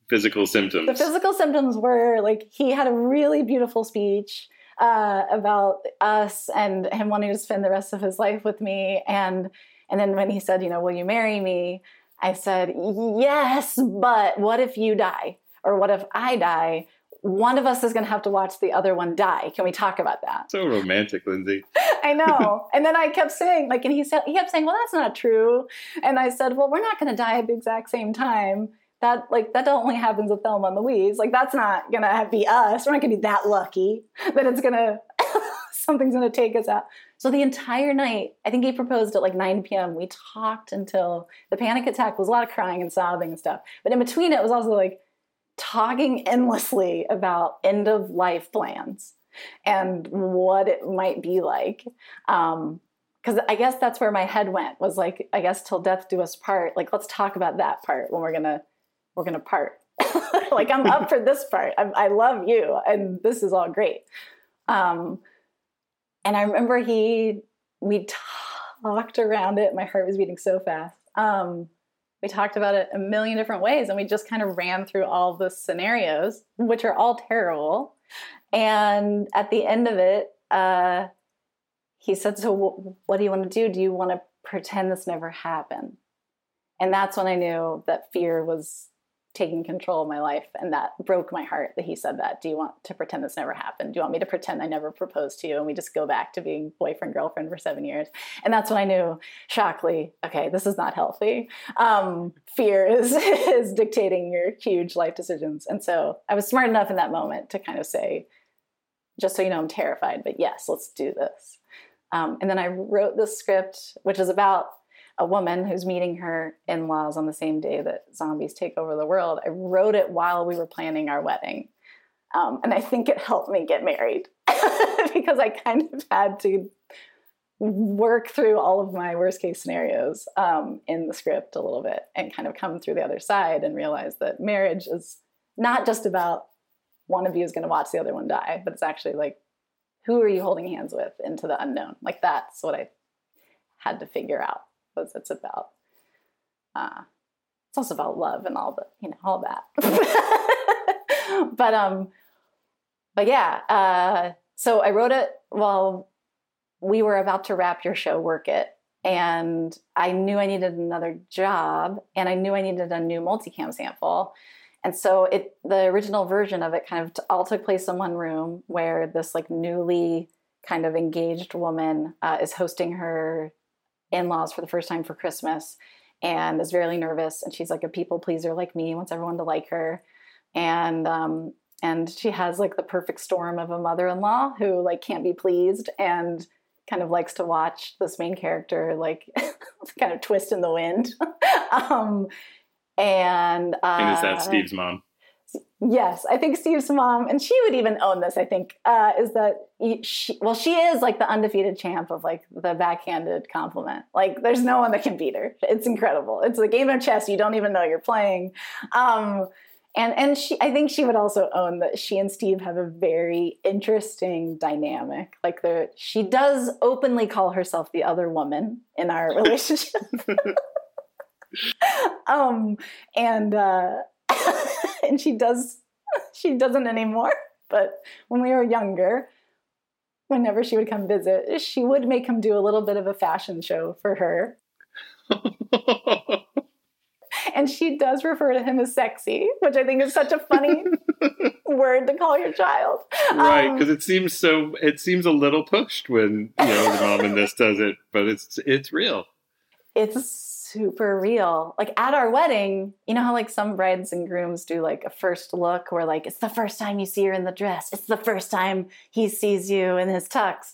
physical symptoms? the physical symptoms were like he had a really beautiful speech uh, about us and him wanting to spend the rest of his life with me and and then when he said you know will you marry me I said, Yes, but what if you die? Or what if I die? One of us is going to have to watch the other one die. Can we talk about that? So romantic, Lindsey. I know. and then I kept saying, like, and he said, he kept saying, well, that's not true. And I said, well, we're not going to die at the exact same time. That like that only happens with Thelma and Louise. Like that's not gonna be us. We're not gonna be that lucky that it's gonna something's gonna take us out. So the entire night, I think he proposed at like 9 p.m. We talked until the panic attack was a lot of crying and sobbing and stuff. But in between it was also like talking endlessly about end of life plans and what it might be like. Um, because I guess that's where my head went was like, I guess till death do us part. Like, let's talk about that part when we're gonna we're gonna part. like, I'm up for this part. I, I, love you, and this is all great. Um, and I remember he we talked around it. My heart was beating so fast. Um, we talked about it a million different ways, and we just kind of ran through all the scenarios, which are all terrible. And at the end of it, uh, he said, So, w- what do you want to do? Do you want to pretend this never happened? And that's when I knew that fear was taking control of my life. And that broke my heart that he said that. Do you want to pretend this never happened? Do you want me to pretend I never proposed to you? And we just go back to being boyfriend, girlfriend for seven years. And that's when I knew, Shockley, okay, this is not healthy. Um, fear is, is dictating your huge life decisions. And so I was smart enough in that moment to kind of say, just so you know, I'm terrified, but yes, let's do this. Um, and then I wrote this script, which is about a woman who's meeting her in laws on the same day that zombies take over the world. I wrote it while we were planning our wedding. Um, and I think it helped me get married because I kind of had to work through all of my worst case scenarios um, in the script a little bit and kind of come through the other side and realize that marriage is not just about one of you is going to watch the other one die, but it's actually like who are you holding hands with into the unknown? Like that's what I had to figure out what it's about. Uh, it's also about love and all the you know all that. but um, but yeah. Uh, so I wrote it while we were about to wrap your show, work it, and I knew I needed another job, and I knew I needed a new multicam sample. And so it the original version of it kind of all took place in one room where this like newly kind of engaged woman uh, is hosting her in-laws for the first time for Christmas and is very nervous. And she's like a people pleaser like me wants everyone to like her. And um and she has like the perfect storm of a mother-in-law who like can't be pleased and kind of likes to watch this main character like kind of twist in the wind. Um and, uh, and is that Steve's mom? Yes, I think Steve's mom, and she would even own this. I think uh, is that she, well, she is like the undefeated champ of like the backhanded compliment. Like, there's no one that can beat her. It's incredible. It's a game of chess you don't even know you're playing. Um, and and she, I think she would also own that she and Steve have a very interesting dynamic. Like, there, she does openly call herself the other woman in our relationship. um, and uh, and she does she doesn't anymore. But when we were younger, whenever she would come visit, she would make him do a little bit of a fashion show for her. and she does refer to him as sexy, which I think is such a funny word to call your child. Right, because um, it seems so. It seems a little pushed when you know the mom in this does it, but it's it's real. It's super real. Like at our wedding, you know how like some brides and grooms do like a first look where like it's the first time you see her in the dress. It's the first time he sees you in his tux.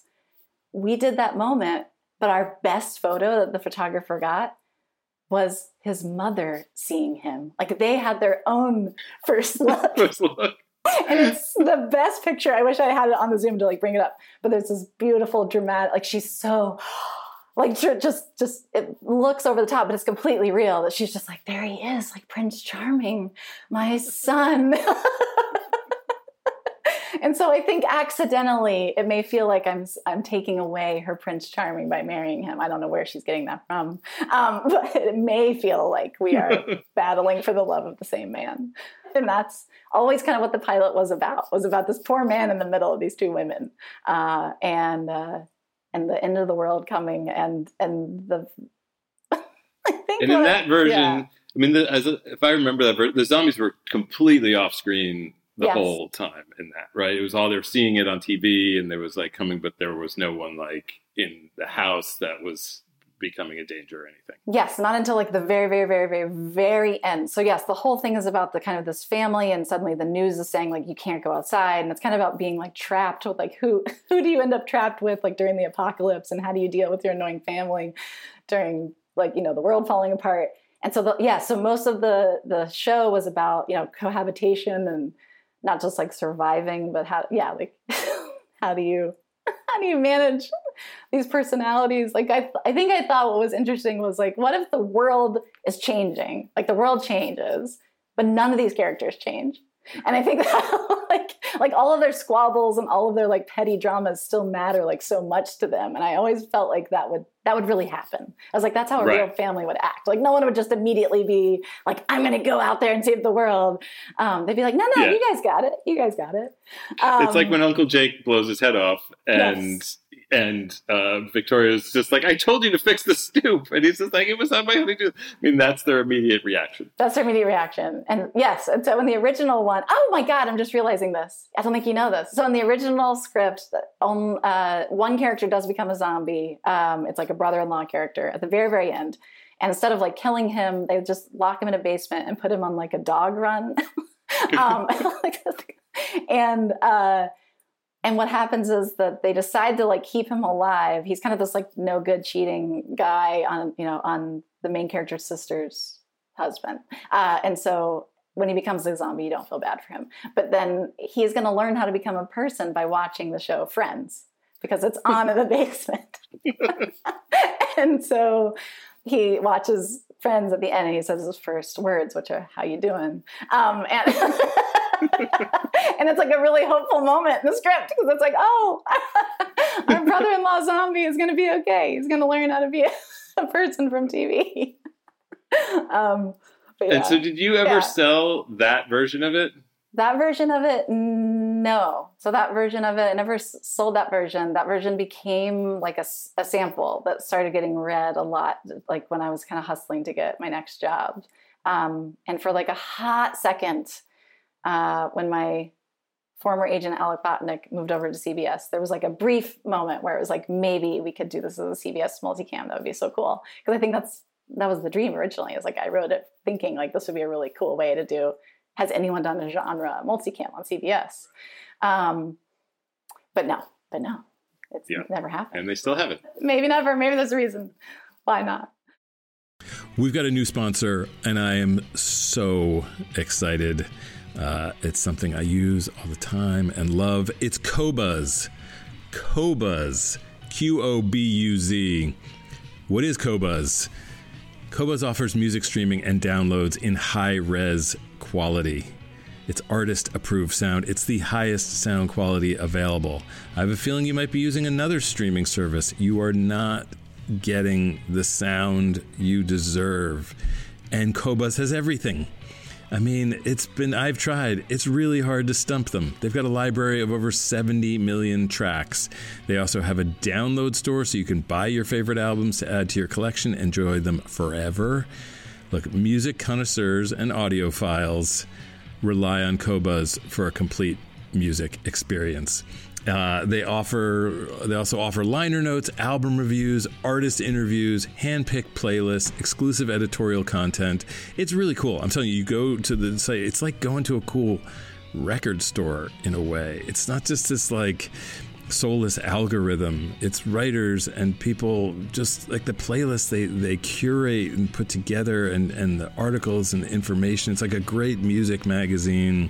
We did that moment, but our best photo that the photographer got was his mother seeing him. Like they had their own first look. first look. and it's the best picture. I wish I had it on the Zoom to like bring it up. But there's this beautiful dramatic like she's so like just just it looks over the top but it's completely real that she's just like there he is like prince charming my son. And so i think accidentally it may feel like i'm i'm taking away her prince charming by marrying him. I don't know where she's getting that from. Um, but it may feel like we are battling for the love of the same man. And that's always kind of what the pilot was about was about this poor man in the middle of these two women. Uh, and uh, and the end of the world coming and and the I think and in that version, yeah. I mean, the, as a, if I remember that, ver- the zombies were completely off screen the Yes. whole time in that, right? It was all they were seeing it on TV, and there was like coming, but there was no one like in the house that was becoming a danger or anything. Yes, not until like the very, very, very, very, very end. So yes, the whole thing is about the kind of this family, and suddenly the news is saying like you can't go outside, and it's kind of about being like trapped with like who who do you end up trapped with like during the apocalypse, and how do you deal with your annoying family during like you know the world falling apart. And so the, yeah, so most of the the show was about you know cohabitation and not just like surviving, but how yeah like how do you how do you manage these personalities? Like I, I think i thought what was interesting was like what if the world is changing? Like the world changes but none of these characters change. And i think that like like all of their squabbles and all of their like petty dramas still matter like so much to them and i always felt like that would that would really happen. I was like that's how a Right. real family would act. Like no one would just immediately be like i'm gonna go out there and save the world. Um, they'd be like no no Yeah. you guys got it. You guys got it. Um, it's like when Uncle Jake blows his head off, and and uh, Victoria's just like, "I told you to fix the stoop," and he's just like, "It was on my honeydew." I mean, that's their immediate reaction. That's their immediate reaction. And yes, and so in the original one, oh my God, I'm just realizing this. I don't think you know this. So in the original script, um, uh, one character does become a zombie. Um, it's like a brother-in-law character at the very, very end. And instead of like killing him, they just lock him in a basement and put him on like a dog run. um, and uh, and what happens is that they decide to like keep him alive. He's kind of this like no good cheating guy on you know on the main character's sister's husband. Uh, and so when he becomes a zombie, you don't feel bad for him. But then he's going to learn how to become a person by watching the show Friends because it's on in the basement. and so he watches Friends at the end and he says his first words, which are "How you doing?" Um, and and it's like a really hopeful moment in the script because it's like, oh, our brother-in-law zombie is going to be okay. He's going to learn how to be a, a person from TV. um, yeah. And so, did you ever Yeah. sell that version of it? That version of it, no. So that version of it, I never sold that version. That version became like a sample that started getting read a lot, like when I was kind of hustling to get my next job. Um, and for like a hot second, uh, when my former agent Alec Botnick moved over to CBS, there was like a brief moment where it was like maybe we could do this as a CBS multicam. That would be so cool because I think that's that was the dream originally. Is like I wrote it thinking like this would be a really cool way to do has anyone done a genre multicam on CBS? Um, but no, but no, it's Yeah. never happened. And they still haven't. Maybe never. Maybe there's a reason. Why not? We've got a new sponsor, and I am so excited. Uh, it's something I use all the time and love. It's Qobuz. Qobuz. Q O B U Z. What is Qobuz? Qobuz offers music streaming and downloads in high res quality. It's artist approved sound. It's the highest sound quality available. I have a feeling you might be using another streaming service. You are not getting the sound you deserve. And Qobuz has everything. I mean, it's been, I've tried. It's really hard to stump them. They've got a library of over 70 million tracks. They also have a download store so you can buy your favorite albums to add to your collection, enjoy them forever. Look, music connoisseurs and audiophiles rely on Qobuz for a complete music experience. Uh, they offer. They also offer liner notes, album reviews, artist interviews, hand-picked playlists, exclusive editorial content. It's really cool. I'm telling you, you go to the site. It's like going to a cool record store in a way. It's not just this like soulless algorithm. It's writers and people just like the playlists they, they curate and put together and, and the articles and the information. It's like a great music magazine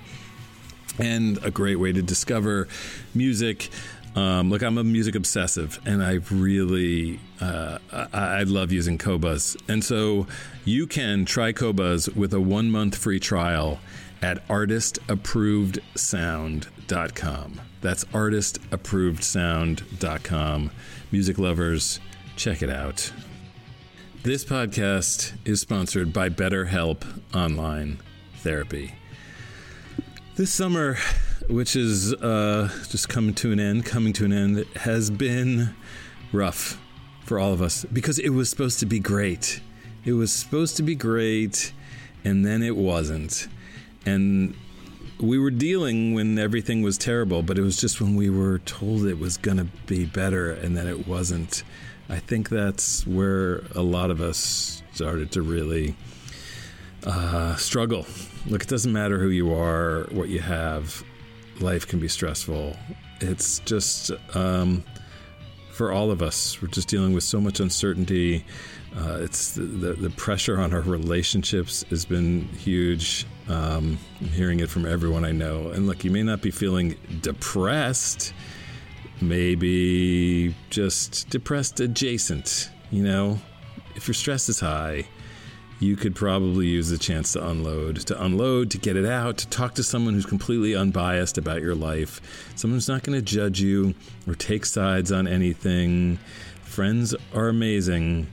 and a great way to discover music. Um, look, I'm a music obsessive, and I really uh, I, I love using Qobuz. And so you can try Qobuz with a one month free trial at artistapprovedsound.com. That's artistapprovedsound.com. Music lovers, check it out. This podcast is sponsored by BetterHelp Online Therapy. This summer, which is uh, just coming to an end, coming to an end, has been rough for all of us because it was supposed to be great. It was supposed to be great, and then it wasn't. And we were dealing when everything was terrible, but it was just when we were told it was going to be better and then it wasn't. I think that's where a lot of us started to really uh, struggle. Look, it doesn't matter who you are, what you have, life can be stressful. It's just um, for all of us, we're just dealing with so much uncertainty. Uh, it's the, the, the, pressure on our relationships has been huge. Um, I'm hearing it from everyone I know. And look, you may not be feeling depressed, maybe just depressed adjacent. You know, if your stress is high, you could probably use the chance to unload, to unload, to get it out, to talk to someone who's completely unbiased about your life, someone who's not going to judge you or take sides on anything. Friends are amazing,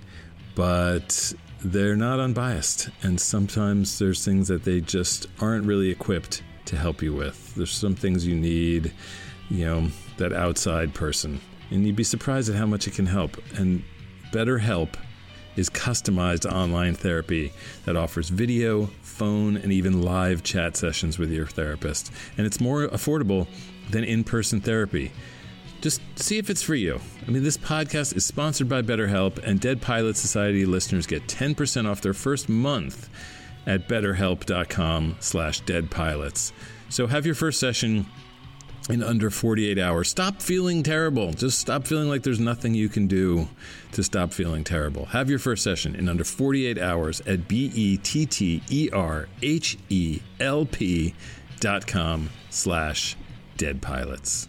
but they're not unbiased. And sometimes there's things that they just aren't really equipped to help you with. There's some things you need, you know, that outside person. And you'd be surprised at how much it can help. And BetterHelp is customized online therapy that offers video, phone, and even live chat sessions with your therapist. And it's more affordable than in person therapy. Just see if it's for you. I mean, this podcast is sponsored by BetterHelp, and Dead Pilot Society listeners get 10% off their first month at betterhelp.com slash deadpilots. So have your first session in under 48 hours. Stop feeling terrible. Just stop feeling like there's nothing you can do to stop feeling terrible. Have your first session in under 48 hours at B E T T E R H E L P dot com slash dead pilots.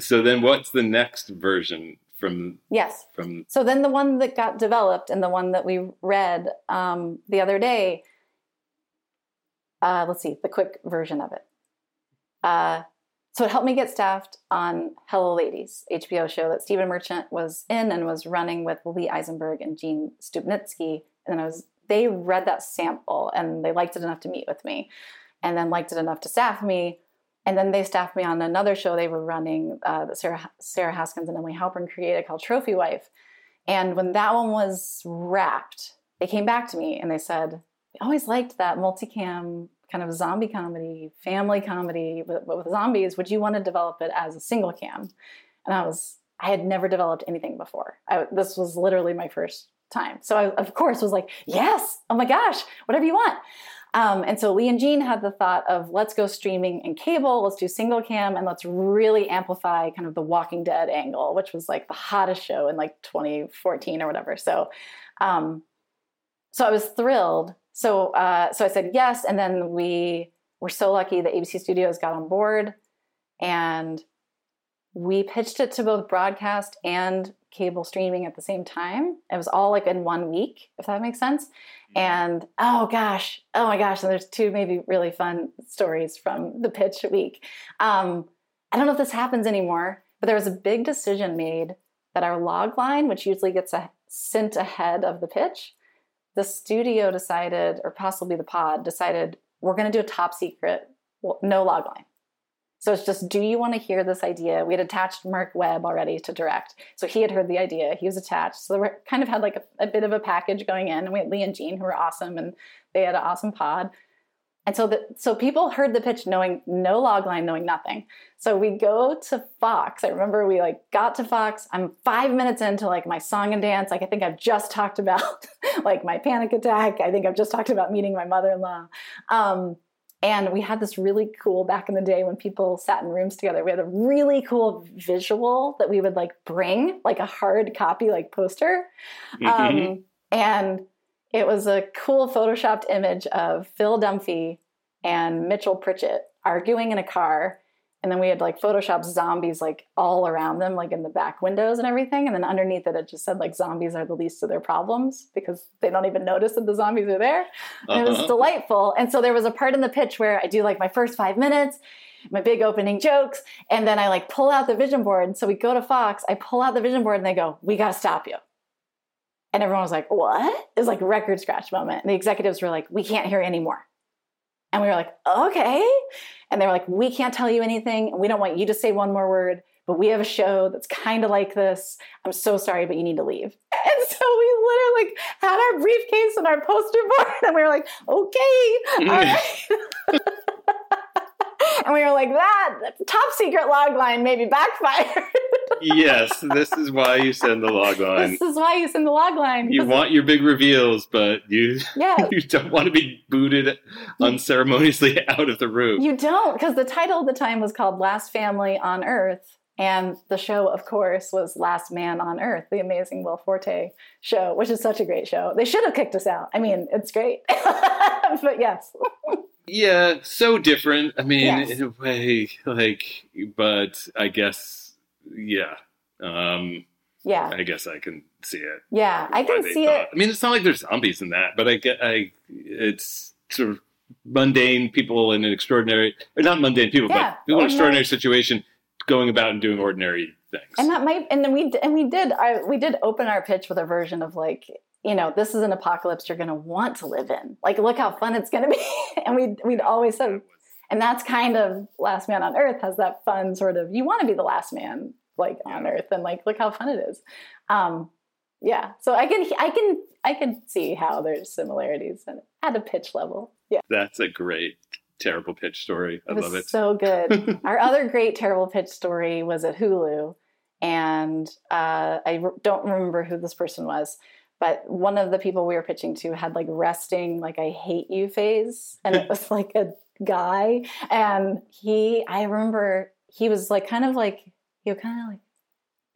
So then, what's the next version from? Yes. From so then the one that got developed and the one that we read um, the other day. Uh, let's see the quick version of it. Uh, so it helped me get staffed on Hello Ladies, HBO show that Stephen Merchant was in and was running with Lee Eisenberg and Gene Stupnitsky. And then I was they read that sample and they liked it enough to meet with me, and then liked it enough to staff me and then they staffed me on another show they were running uh, that Sarah, Sarah Haskins and Emily Halpern created called Trophy Wife. And when that one was wrapped, they came back to me and they said, "We always liked that multicam kind of zombie comedy, family comedy with, with zombies. Would you want to develop it as a single cam?" And I was, I had never developed anything before. I, this was literally my first time. So I, of course, was like, "Yes! Oh my gosh! Whatever you want." Um, and so Lee and Gene had the thought of let's go streaming and cable, let's do single cam, and let's really amplify kind of the Walking Dead angle, which was like the hottest show in like 2014 or whatever. So, um, so I was thrilled. So, uh, so I said yes, and then we were so lucky that ABC Studios got on board, and we pitched it to both broadcast and cable streaming at the same time. It was all like in one week, if that makes sense. And oh gosh, oh my gosh, and there's two maybe really fun stories from the pitch week. Um, I don't know if this happens anymore, but there was a big decision made that our log line, which usually gets a, sent ahead of the pitch, the studio decided, or possibly the pod decided, we're going to do a top secret, no log line. So it's just, do you want to hear this idea? We had attached Marc Webb already to direct. So he had heard the idea. He was attached. So we kind of had like a, a, bit of a package going in. And we had Lee and Gene, who were awesome and they had an awesome pod. And so the, so people heard the pitch knowing no logline, knowing nothing. So we go to Fox. I remember we like got to Fox. I'm five minutes into like my song and dance. Like I think I've just talked about like my panic attack. I think I've just talked about meeting my mother-in-law. Um, And we had this really cool back in the day when people sat in rooms together. We had a really cool visual that we would like bring, like a hard copy, like poster. Mhm. Um, and it was a cool photoshopped image of Phil Dunphy and Mitchell Pritchett arguing in a car. And then we had like Photoshop zombies like all around them, like in the back windows and everything. And then underneath it, it just said like zombies are the least of their problems because they don't even notice that the zombies are there. And it was Uh-huh. delightful. And so there was a part in the pitch where I do like my first five minutes, my big opening jokes, and then I like pull out the vision board. And so we go to Fox, I pull out the vision board and they go, We gotta stop you. And everyone was like, What? It was like a record scratch moment. And the executives were like, We can't hear anymore. And we were like, Okay. And they were like, We can't tell you anything. And we don't want you to say one more word, but we have a show that's kind of like this. I'm so sorry, but you need to leave. And so we literally like had our briefcase and our poster board, and we were like, okay, all mm. right. and we were like, that top secret log line maybe backfired. yes, this is why you send the log line. this is why you send the log line. You want your big reveals, but you Yeah. you don't want to be booted unceremoniously out of the room. You don't, because the title of the time was called Last Family on Earth. And the show, of course, was Last Man on Earth, the amazing Will Forte show, which is such a great show. They should have kicked us out. I mean, it's great. but yes. Yeah, so different. I mean, Yes. in a way, like, but I guess, yeah. Um, Yeah. I guess I can see it. Yeah. I can see thought- it. I mean, it's not like there's zombies in that, but I get, I, it's sort of mundane people in an extraordinary, or not mundane people, Yeah, but people in an extraordinary situation going about and doing ordinary things. And that might, and then we, and we did, I, we did open our pitch with a version of like, you know, this is an apocalypse you're going to want to live in. Like, look how fun it's going to be. and we, we'd always said, and that's kind of Last Man on Earth has that fun sort of, you want to be the last man like on Earth and like, look how fun it is. Um, yeah. So I can, I can, I can see how there's similarities at a pitch level. Yeah. That's a great, terrible pitch story. I It was love it. so good. Our other great terrible pitch story was at Hulu, and uh, I r- don't remember who this person was, but one of the people we were pitching to had like resting like I hate you phase, and it was like a guy, and he I remember he was like kind of like would kind of like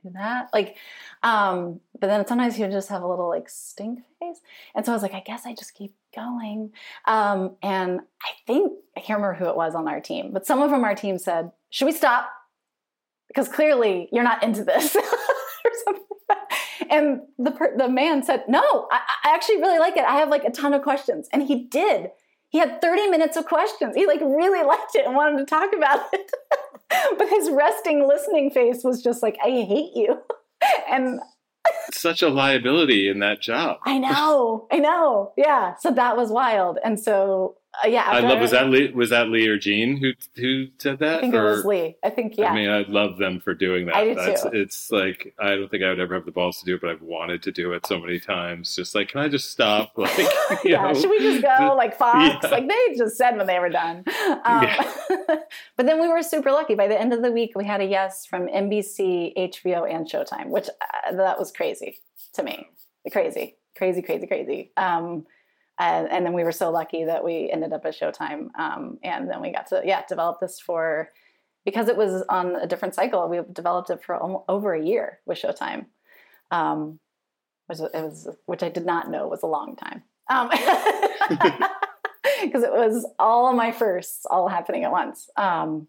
do that like um but then sometimes would just have a little like stink face. And so i was like i guess i just keep going. Um and i think i can't remember who it was on our team but someone from our team said should we stop? Because clearly you're not into this. Or something and the per- the man said no I, I actually really like it. I have like a ton of questions. And he did. He had 30 minutes of questions. He like really liked it and wanted to talk about it his resting listening face was just like i hate you. And Such a liability in that job. i know i know. Yeah so that was wild. And so uh, yeah I love. Was that Lee, was that Lee or Gene who who said that? i think it was lee i think yeah I mean, I love them for doing that. I do That's, too. It's like I don't think I would ever have the balls to do it, but I've wanted to do it so many times. Just like, can I just stop? Like, yeah, know? should we just go like Fox? Yeah. Like they just said when they were done. Um, but then we were super lucky. By the end of the week, we had a yes from NBC, HBO, and Showtime, which uh, that was crazy to me. Crazy, crazy, crazy, crazy. Um, and, and then we were so lucky that we ended up at Showtime, um, and then we got to yeah develop this for because it was on a different cycle. We developed it for almo- over a year with Showtime. Um, which it was which I did not know was a long time. Um, because it was all my firsts all happening at once. Um,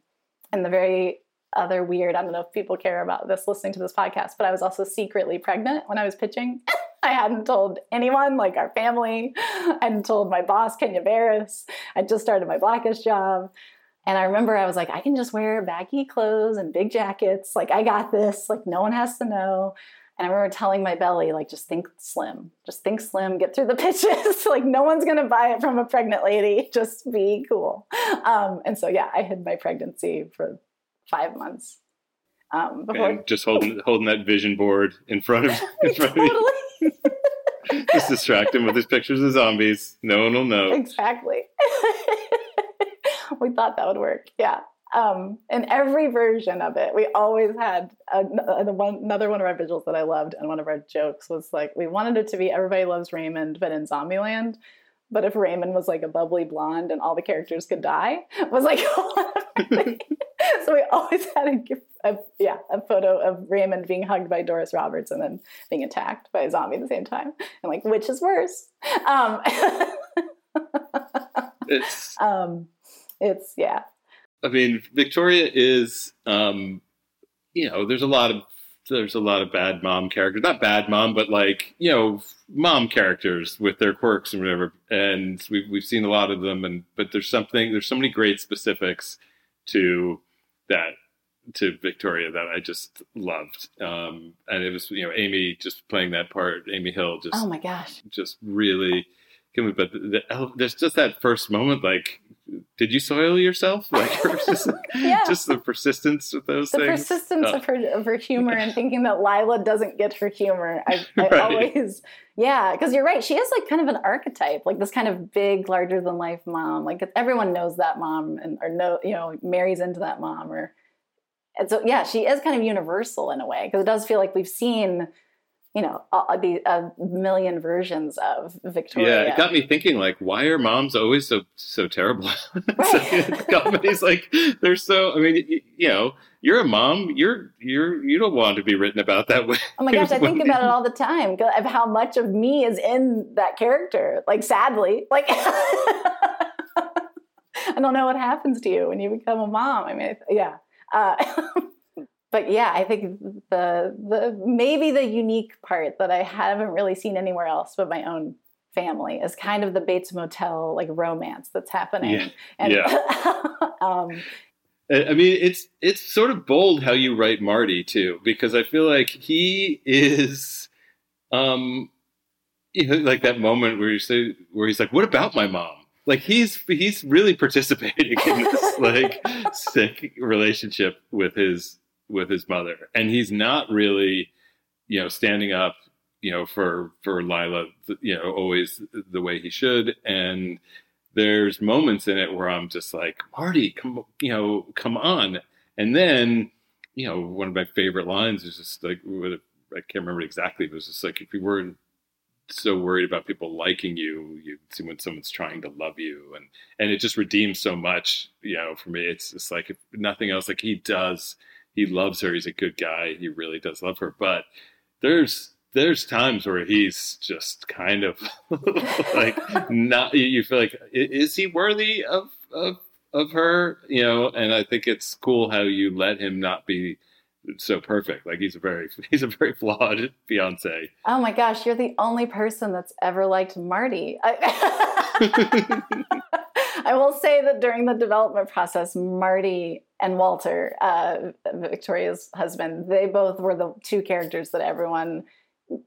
and the very other weird, I don't know if people care about this listening to this podcast, but I was also secretly pregnant when I was pitching. I hadn't told anyone, like our family. I hadn't told my boss, Kenya Barris. I just started my Blackish job. And I remember I was like, I can just wear baggy clothes and big jackets. Like, I got this. Like, no one has to know. And I remember telling my belly, like, just think slim. Just think slim, get through the pitches. like, no one's going to buy it from a pregnant lady. Just be cool. Um, and so, yeah, I hid my pregnancy for five months. Um, before and just holding holding that vision board in front of in front of totally. you. Distract him with his pictures of zombies. No one will know. exactly. we thought that would work. Yeah. Um, in every version of it, we always had a, a- one, another one of our visuals that I loved, and one of our jokes was like, we wanted it to be everybody loves Raymond, but in Zombieland, but if Raymond was like a bubbly blonde and all the characters could die, was like so we always had a, a, yeah a photo of Raymond being hugged by Doris Roberts and then being attacked by a zombie at the same time, and like which is worse? Um, it's um, it's yeah. I mean, Victoria is um, you know, there's a lot of there's a lot of bad mom characters. Not bad mom, but like you know, mom characters with their quirks and whatever. And we've we've seen a lot of them. And but there's something there's so many great specifics to that to Victoria that I just loved. Um, and it was you know Amy just playing that part. Amy Hill just oh my gosh, just really. But the, the, oh, there's just that first moment, like did you soil yourself? Like, just, yeah. just the persistence with those the things. persistence oh. of her of her humor and thinking that Lila doesn't get her humor. I, I right. always, yeah, because you're right. She is like kind of an archetype, like this kind of big, larger than life mom. Like everyone knows that mom and or no, you know, marries into that mom or. And so, yeah, she is kind of universal in a way because it does feel like we've seen you know the a million versions of Victoria. Yeah, it got me thinking like, why are moms always so so terrible? Right. Comedies like they're so. I mean, you, you, know, you're a mom. You're you're you don't want to be written about that way. Oh my gosh, I think about it all the time of how much of me is in that character. Like sadly, like. I don't know what happens to you when you become a mom. I mean, yeah. Uh, but yeah, I think the the maybe the unique part that I haven't really seen anywhere else but my own family is kind of the Bates Motel like romance that's happening. Yeah. And, yeah. um, I mean, it's it's sort of bold how you write Marty too, because I feel like he is, um, you know, like that moment where you say where he's like, "What about my mom?" Like he's he's really participating in this like sick relationship with his with his mother, and he's not really, you know, standing up, you know, for for Lila, you know, always the way he should. And there's moments in it where I'm just like, Marty, come, you know, come on. And then, you know, one of my favorite lines is just like, I can't remember exactly, but it was just like, if you weren't so worried about people liking you, you see when someone's trying to love you, and and it just redeems so much, you know, for me. It's just like if nothing else, like he does he loves her. He's a good guy. He really does love her. But there's there's times where he's just kind of like not. You feel like is he worthy of of of her? You know. And I think it's cool how you let him not be so perfect. Like he's a very he's a very flawed fiance. Oh my gosh, you're the only person that's ever liked Marty. I will say that during the development process, Marty and Walter, uh, Victoria's husband, they both were the two characters that everyone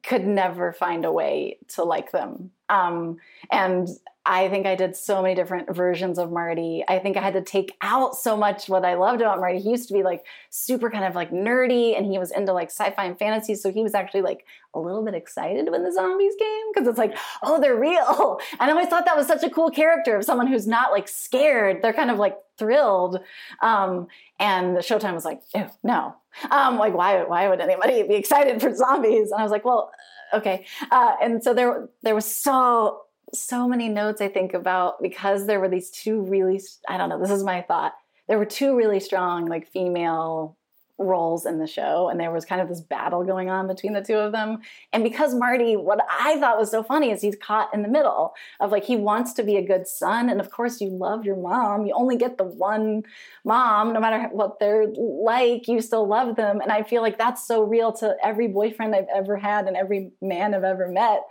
could never find a way to like them. Um, and I think I did so many different versions of Marty. I think I had to take out so much what I loved about Marty. He used to be like super kind of like nerdy and he was into like sci-fi and fantasy. So he was actually like a little bit excited when the zombies came because it's like, oh, they're real. And I always thought that was such a cool character of someone who's not like scared. They're kind of like thrilled. Um, and the Showtime was like, no. Um, like why why would anybody be excited for zombies? And I was like, well, okay. Uh, and so there there was so so many notes I think about because there were these two really I don't know, this is my thought. There were two really strong like female roles in the show and there was kind of this battle going on between the two of them. And because marty what i thought was so funny is he's caught in the middle of like he wants to be a good son and of course you love your mom. You only get the one mom no matter what they're like you still love them. And i feel like that's so real to every boyfriend i've ever had and every man i've ever met.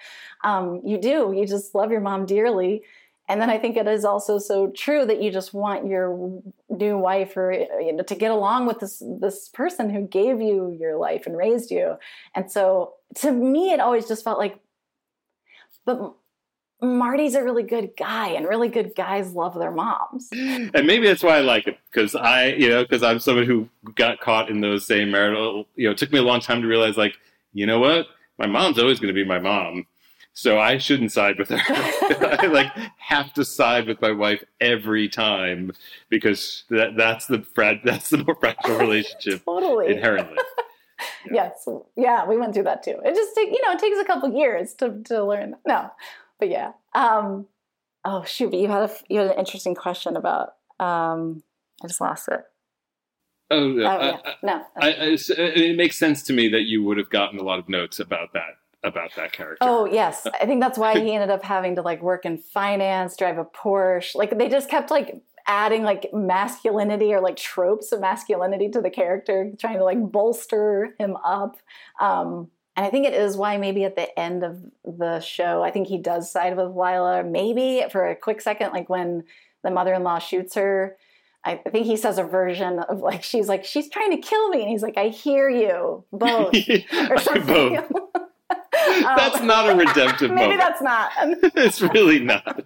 Um, you do. You just love your mom dearly and then I think it is also so true that you just want your new wife or you know to get along with this this person who gave you your life and raised you. And so to me it always just felt like but Marty's a really good guy, and really good guys love their moms. And maybe that's why I like it because I, you know, because I'm someone who got caught in those same marital. You know, it took me a long time to realize, like, you know what, my mom's always going to be my mom, so I shouldn't side with her. I like have to side with my wife every time because that that's the that's the more fragile relationship totally inherently. Yeah. yes, yeah, we went through that too. It just take you know it takes a couple years to to learn. No, but yeah. Um, Oh shoot! But you had a you had an interesting question about. Um, I just lost it. Oh, Oh, uh, yeah. No. I, I, it makes sense to me that you would have gotten a lot of notes about that about that character. Oh yes, I think that's why he ended up having to like work in finance, drive a Porsche. Like they just kept like adding like masculinity or like tropes of masculinity to the character, trying to like bolster him up. Um, and I think it is why maybe at the end of the show, I think he does side with Lila. Maybe for a quick second, like when the mother-in-law shoots her. I think he says a version of like she's like she's trying to kill me, and he's like I hear you both or something. Both. That's Um, not a redemptive moment. Maybe moment. that's not. it's really not.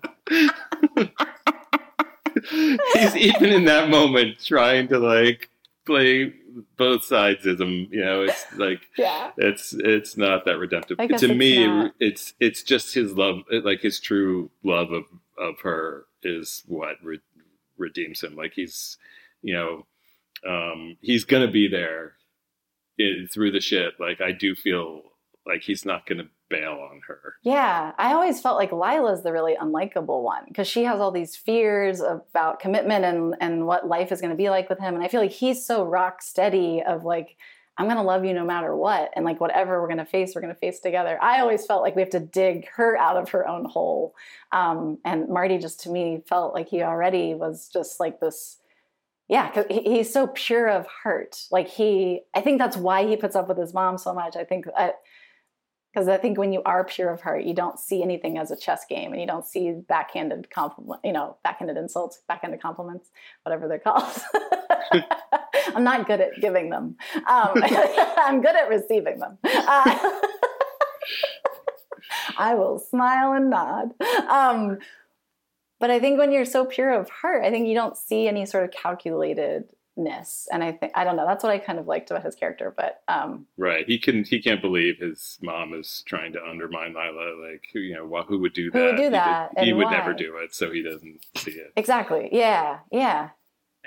He's even in that moment trying to like play both sides of sidesism. You know, it's like Yeah. it's it's not that redemptive. To it's me, not. it's it's just his love, like his true love of of her is what re- redeems him. Like he's, you know, um, he's gonna be there i through the shit. Like I do feel like he's not gonna bail on her. Yeah, I always felt like Lila's the really unlikable one because she has all these fears about commitment and and what life is going to be like with him, and I feel like he's so rock steady of like I'm going to love you no matter what, and like whatever we're going to face, we're going to face together. I always felt like we have to dig her out of her own hole, um, and Marty just to me felt like he already was just like this. Yeah, because he's so pure of heart. Like he, I think that's why he puts up with his mom so much. I think because I think when you are pure of heart, you don't see anything as a chess game, and you don't see backhanded compliment, you know, backhanded insults, backhanded compliments, whatever they're called. I'm not good at giving them. Um, I'm good at receiving them. Uh, I will smile and nod. Um, but I think when you're so pure of heart, I think you don't see any sort of calculatedness. And I think I don't know. That's what I kind of liked about his character. But um, Right. He can he can't believe his mom is trying to undermine Lila. Like who you know, wh- who would do that? Who would do He did- that, He, would why? never do it, so he doesn't see it. exactly, yeah, yeah.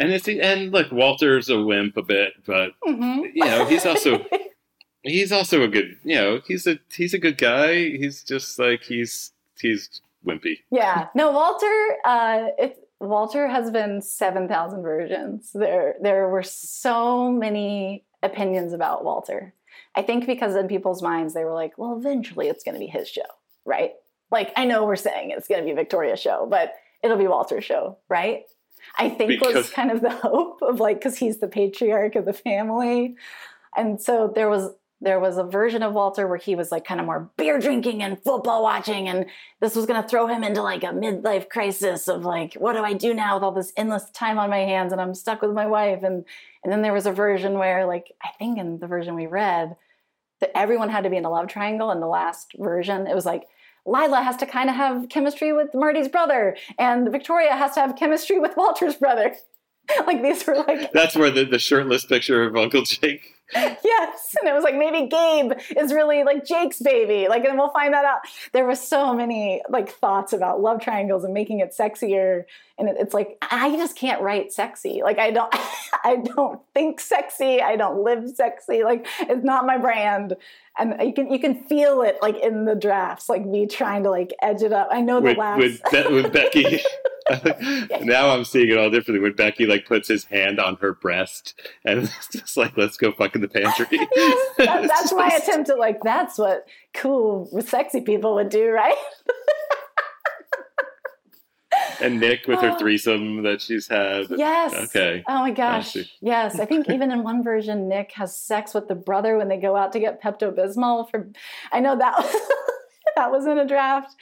And it's and look, Walter's a wimp a bit, but Mhm. you know, he's also he's also a good you know, he's a he's a good guy. He's just like he's he's wimpy. yeah. No, Walter. Uh, it, Walter has been seven thousand versions. There, there were so many opinions about Walter. I think because in people's minds they were like, well, eventually it's going to be his show, right? Like I know we're saying it's going to be Victoria's show, but it'll be Walter's show, right? I think was kind of the hope of like because he's the patriarch of the family, and so there was there was a version of Walter where he was like kind of more beer drinking and football watching, and this was going to throw him into like a midlife crisis of like, what do I do now with all this endless time on my hands, and I'm stuck with my wife, and and then there was a version where like I think in the version we read that everyone had to be in a love triangle. In the last version, it was like. Lila has to kind of have chemistry with Marty's brother, and Victoria has to have chemistry with Walter's brother. like these were like That's where the, the shirtless picture of Uncle Jake. yes. And it was like maybe gabe is really like jake's baby. Like and we'll find that out. There were so many like thoughts about love triangles and making it sexier. And it, it's like i just can't write sexy. Like i don't i don't think sexy. I don't live sexy. Like it's not my brand. And you can you can feel it like in the drafts like me trying to like edge it up. I know the with, last with, Be- with Becky. now I'm seeing it all differently. When Becky like puts his hand on her breast and it's just like, let's go fuck in the pantry. yes, that, that's my attempt at like that's what cool sexy people would do right And Nick with her uh, threesome that she's had. Yes. Okay. Oh my gosh. Yes. I think even in one version, Nick has sex with the brother when they go out to get Pepto Bismol. For I know that was, that was in a draft.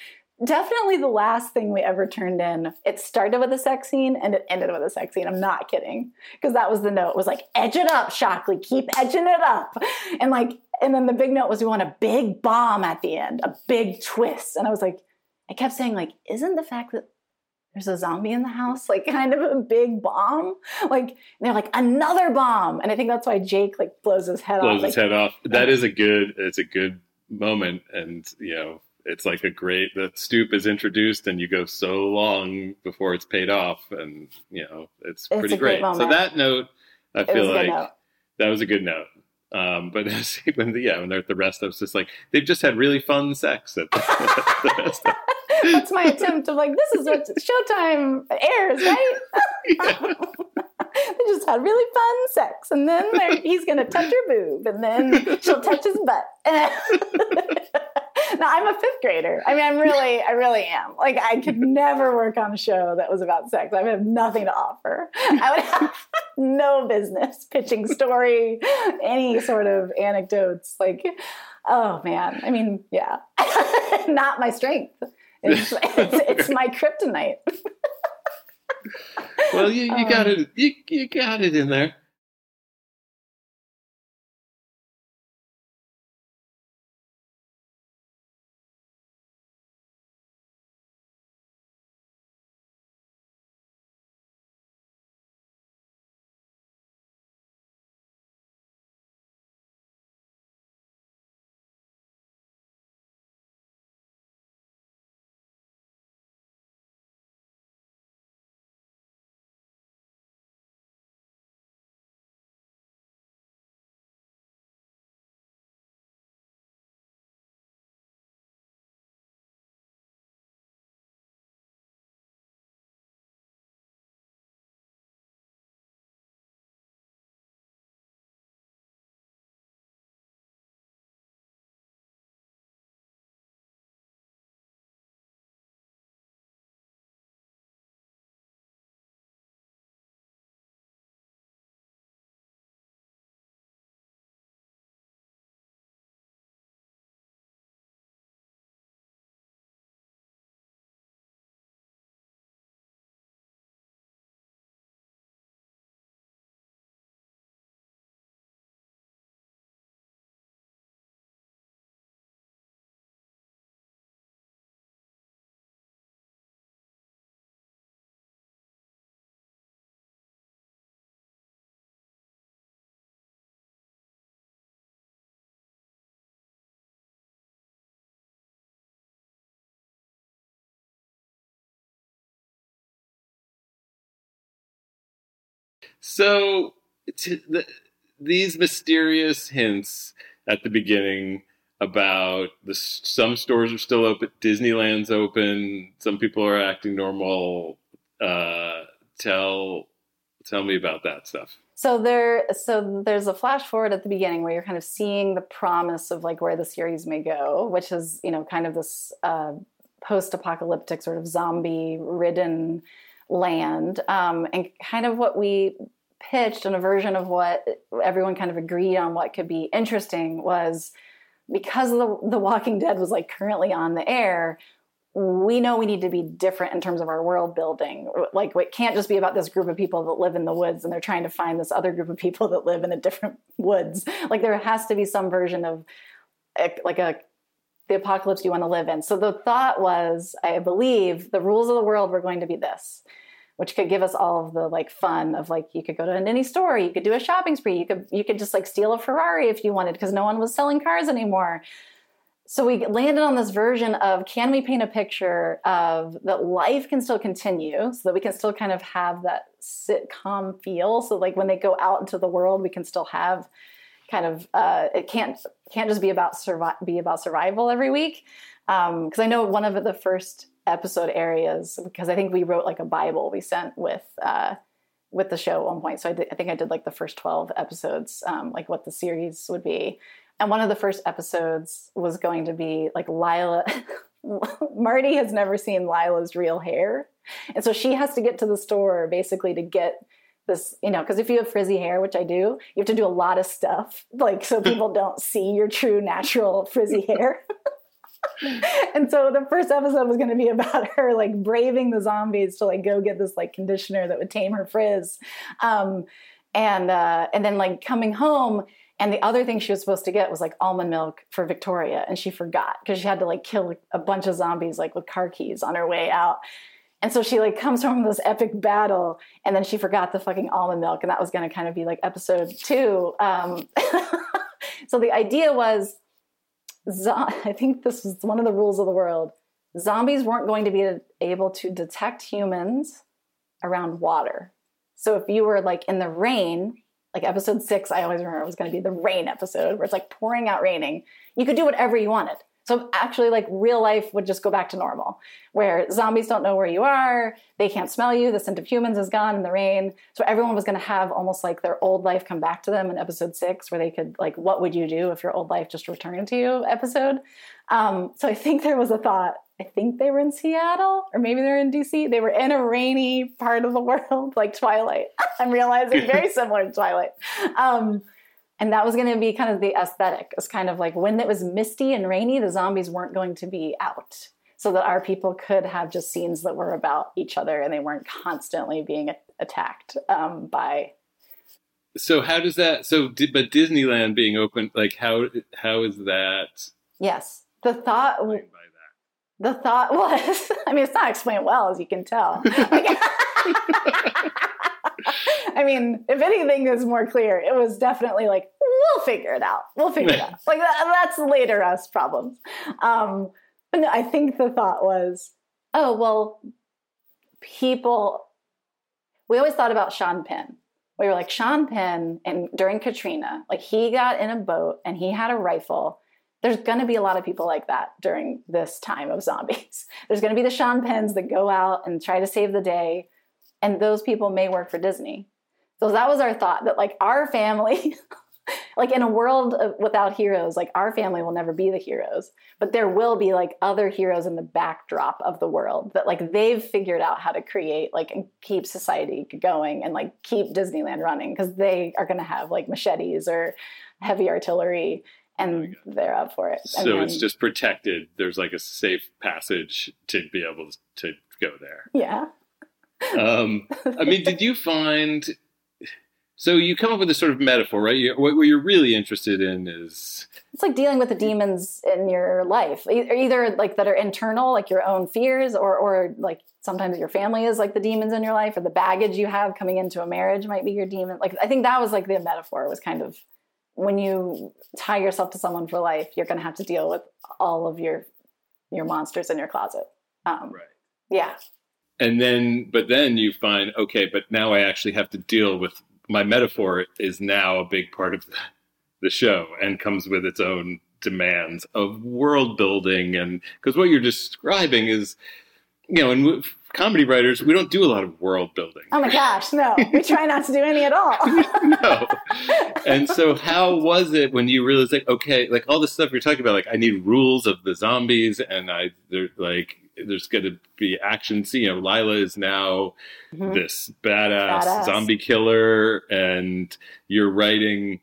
Definitely the last thing we ever turned in. It started with a sex scene and it ended with a sex scene. I'm not kidding. Because that was the note. It was like, edge it up, Shockley. Keep edging it up. And like, and then the big note was we want a big bomb at the end, a big twist. And I was like, I kept saying, like, isn't the fact that there's a zombie in the house, like kind of a big bomb. Like and they're like another bomb, and I think that's why Jake like blows his head Blows off. his like, head off. That is a good. It's a good moment, and you know, it's like a great. The stoop is introduced, and you go so long before it's paid off, and you know, it's It's pretty great great. So that note, I It feel was a good like note. that was a good note. Um, but when the, yeah, when they're at the rest of it's just like they've just had really fun sex at the, the rest of That's my attempt of like, this is what Showtime airs, right? they just had really fun sex, and then he's gonna touch her boob, and then she'll touch his butt. now I'm a fifth grader. I mean, I'm really, I really am. Like, I could never work on a show that was about sex. I would have nothing to offer. I would have no business pitching story, any sort of anecdotes. Like, oh man. I mean, yeah, not my strength. It's, it's, it's my kryptonite. well, you, you got um, it. You, you got it in there. So the, these mysterious hints at the beginning about the some stores are still open, Disneyland's open, some people are acting normal. Uh, tell tell me about that stuff. So there, so there's a flash forward at the beginning where you're kind of seeing the promise of like where the series may go, which is you know kind of this uh, post-apocalyptic sort of zombie-ridden land, um, and kind of what we pitched and a version of what everyone kind of agreed on what could be interesting was because the the Walking Dead was like currently on the air. We know we need to be different in terms of our world building. Like, it can't just be about this group of people that live in the woods and they're trying to find this other group of people that live in a different woods. Like, there has to be some version of like a the apocalypse you want to live in. So the thought was, I believe, the rules of the world were going to be this which could give us all of the like fun of like you could go to any store, you could do a shopping spree, you could you could just like steal a Ferrari if you wanted because no one was selling cars anymore. So we landed on this version of can we paint a picture of that life can still continue so that we can still kind of have that sitcom feel. So like when they go out into the world, we can still have kind of uh, it can't can't just be about survive be about survival every week. Because um, I know one of the first episode areas because I think we wrote like a Bible we sent with uh, with the show at one point. So I, did, I think I did like the first twelve episodes, um, like what the series would be. And one of the first episodes was going to be like Lila. Marty has never seen Lila's real hair, and so she has to get to the store basically to get this, you know, because if you have frizzy hair, which I do, you have to do a lot of stuff, like so people don't see your true natural frizzy hair. and so the first episode was going to be about her like braving the zombies to like go get this like conditioner that would tame her frizz. Um, and uh, and then like coming home and the other thing she was supposed to get was like almond milk for Victoria and she forgot because she had to like kill a bunch of zombies like with car keys on her way out. And so she like comes from this epic battle and then she forgot the fucking almond milk and that was going to kind of be like episode two. Um, so the idea was I think this was one of the rules of the world. Zombies weren't going to be able to detect humans around water. So if you were like in the rain, like episode six, I always remember it was going to be the rain episode where it's like pouring out raining. You could do whatever you wanted. So actually, like real life would just go back to normal, where zombies don't know where you are, they can't smell you, the scent of humans is gone in the rain. So everyone was going to have almost like their old life come back to them in episode six, where they could like, what would you do if your old life just returned to you? Episode. Um, so I think there was a thought. I think they were in Seattle, or maybe they're in DC. They were in a rainy part of the world, like Twilight. I'm realizing very similar to Twilight. Um, and that was going to be kind of the aesthetic. It's kind of like when it was misty and rainy, the zombies weren't going to be out, so that our people could have just scenes that were about each other and they weren't constantly being attacked um, by. So how does that? So, but Disneyland being open, like how how is that? Yes, the thought. The thought was, I mean, it's not explained well, as you can tell. I mean, if anything is more clear, it was definitely like, we'll figure it out. We'll figure it out. Like that, that's later us problems. Um, but no, I think the thought was, oh, well, people, we always thought about Sean Penn. We were like, Sean Penn, and during Katrina, like he got in a boat and he had a rifle. There's going to be a lot of people like that during this time of zombies. There's going to be the Sean Penns that go out and try to save the day and those people may work for Disney. So that was our thought that like our family, like in a world of, without heroes, like our family will never be the heroes, but there will be like other heroes in the backdrop of the world that like they've figured out how to create like and keep society going and like keep Disneyland running because they are going to have like machetes or heavy artillery and they're up for it. So then, it's just protected. There's like a safe passage to be able to go there. Yeah um, I mean, did you find? So you come up with this sort of metaphor, right? You, what, what, you're really interested in is it's like dealing with the demons in your life, either like that are internal, like your own fears, or or like sometimes your family is like the demons in your life, or the baggage you have coming into a marriage might be your demon. Like I think that was like the metaphor was kind of when you tie yourself to someone for life, you're going to have to deal with all of your your monsters in your closet. Um, right. Yeah and then but then you find okay but now i actually have to deal with my metaphor is now a big part of the, the show and comes with its own demands of world building. And because what you're describing is you know and comedy writers we don't do a lot of world building. Oh my gosh no. We try not to do any at all. No. And so how was it when you realized like okay like all the stuff you're talking about like i need rules of the zombies and i they're like there's going to be action. See, you know, Lila is now mm-hmm. this badass, badass, zombie killer, and you're writing.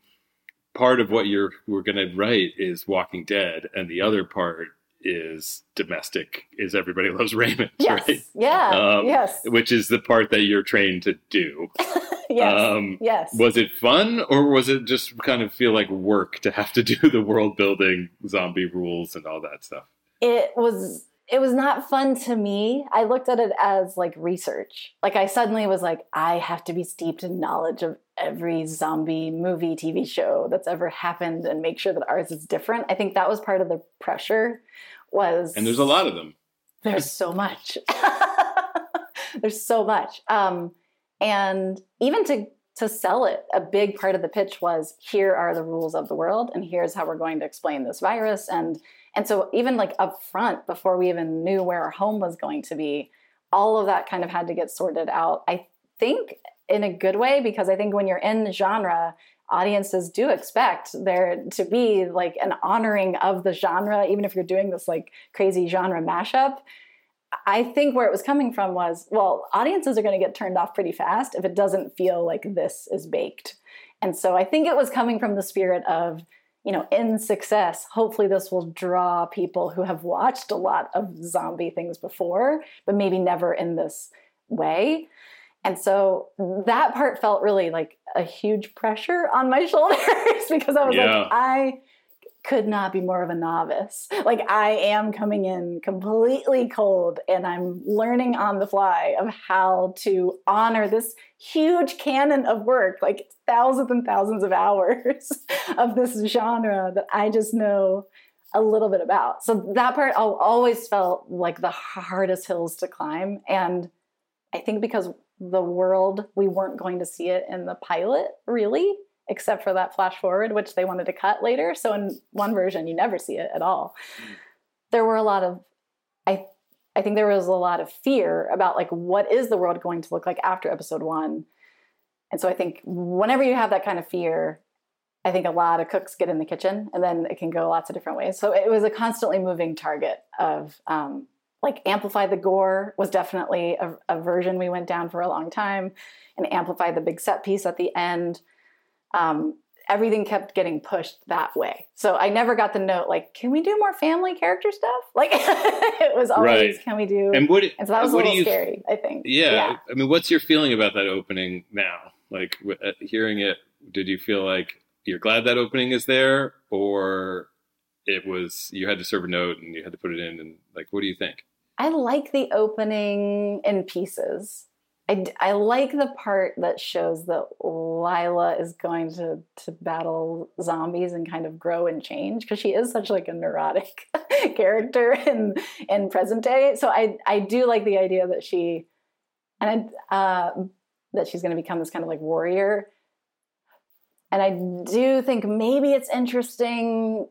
Part of what you're we're going to write is Walking Dead, and the other part is domestic. Is everybody loves Raymond? Yes. Right? Yeah. Um, yes. Which is the part that you're trained to do. yes. Um, yes. Was it fun, or was it just kind of feel like work to have to do the world building, zombie rules, and all that stuff? It was it was not fun to me. I looked at it as like research. Like I suddenly was like, I have to be steeped in knowledge of every zombie movie, TV show that's ever happened and make sure that ours is different. I think that was part of the pressure was And there's a lot of them. There's so much. there's so much. Um, and even to to sell it, a big part of the pitch was here are the rules of the world and here's how we're going to explain this virus and and so even like up front, before we even knew where our home was going to be, all of that kind of had to get sorted out. I think in a good way, because I think when you're in genre, audiences do expect there to be like an honoring of the genre, even if you're doing this like crazy genre mashup. I think where it was coming from was, well, audiences are going to get turned off pretty fast if it doesn't feel like this is baked. And so I think it was coming from the spirit of you know, in success, hopefully this will draw people who have watched a lot of zombie things before, but maybe never in this way. And so that part felt really like a huge pressure on my shoulders because I was yeah. like, I could not be more of a novice. Like I am coming in completely cold and I'm learning on the fly of how to honor this huge canon of work, like thousands and thousands of hours of this genre that I just know a little bit about. So that part I always felt like the hardest hills to climb. And I think because the world, we weren't going to see it in the pilot really except for that flash forward, which they wanted to cut later. So in one version, you never see it at all. there were a lot of I I think there was a lot of fear about like what is the world going to look like after episode 1. And so I think whenever you have that kind of fear, I think a lot of cooks get in the kitchen and then it can go lots of different ways. So it was a constantly moving target of um, like amplify the gore was definitely a, a, version we went down for a long time and amplify the big set piece at the end. Um, everything kept getting pushed that way. So I never got the note like, can we do more family character stuff? Like it was always, right. can we do? And what? And so that was a little you, scary. I think. Yeah, yeah, I mean, what's your feeling about that opening now? Like uh, hearing it, did you feel like you're glad that opening is there, or it was you had to serve a note and you had to put it in, and like, what do you think? I like the opening in pieces. I, I like the part that shows that Lila is going to, to battle zombies and kind of grow and change because she is such like a neurotic character in in present day. So I I do like the idea that she and I, uh, that she's going to become this kind of like warrior and I do think maybe it's interesting,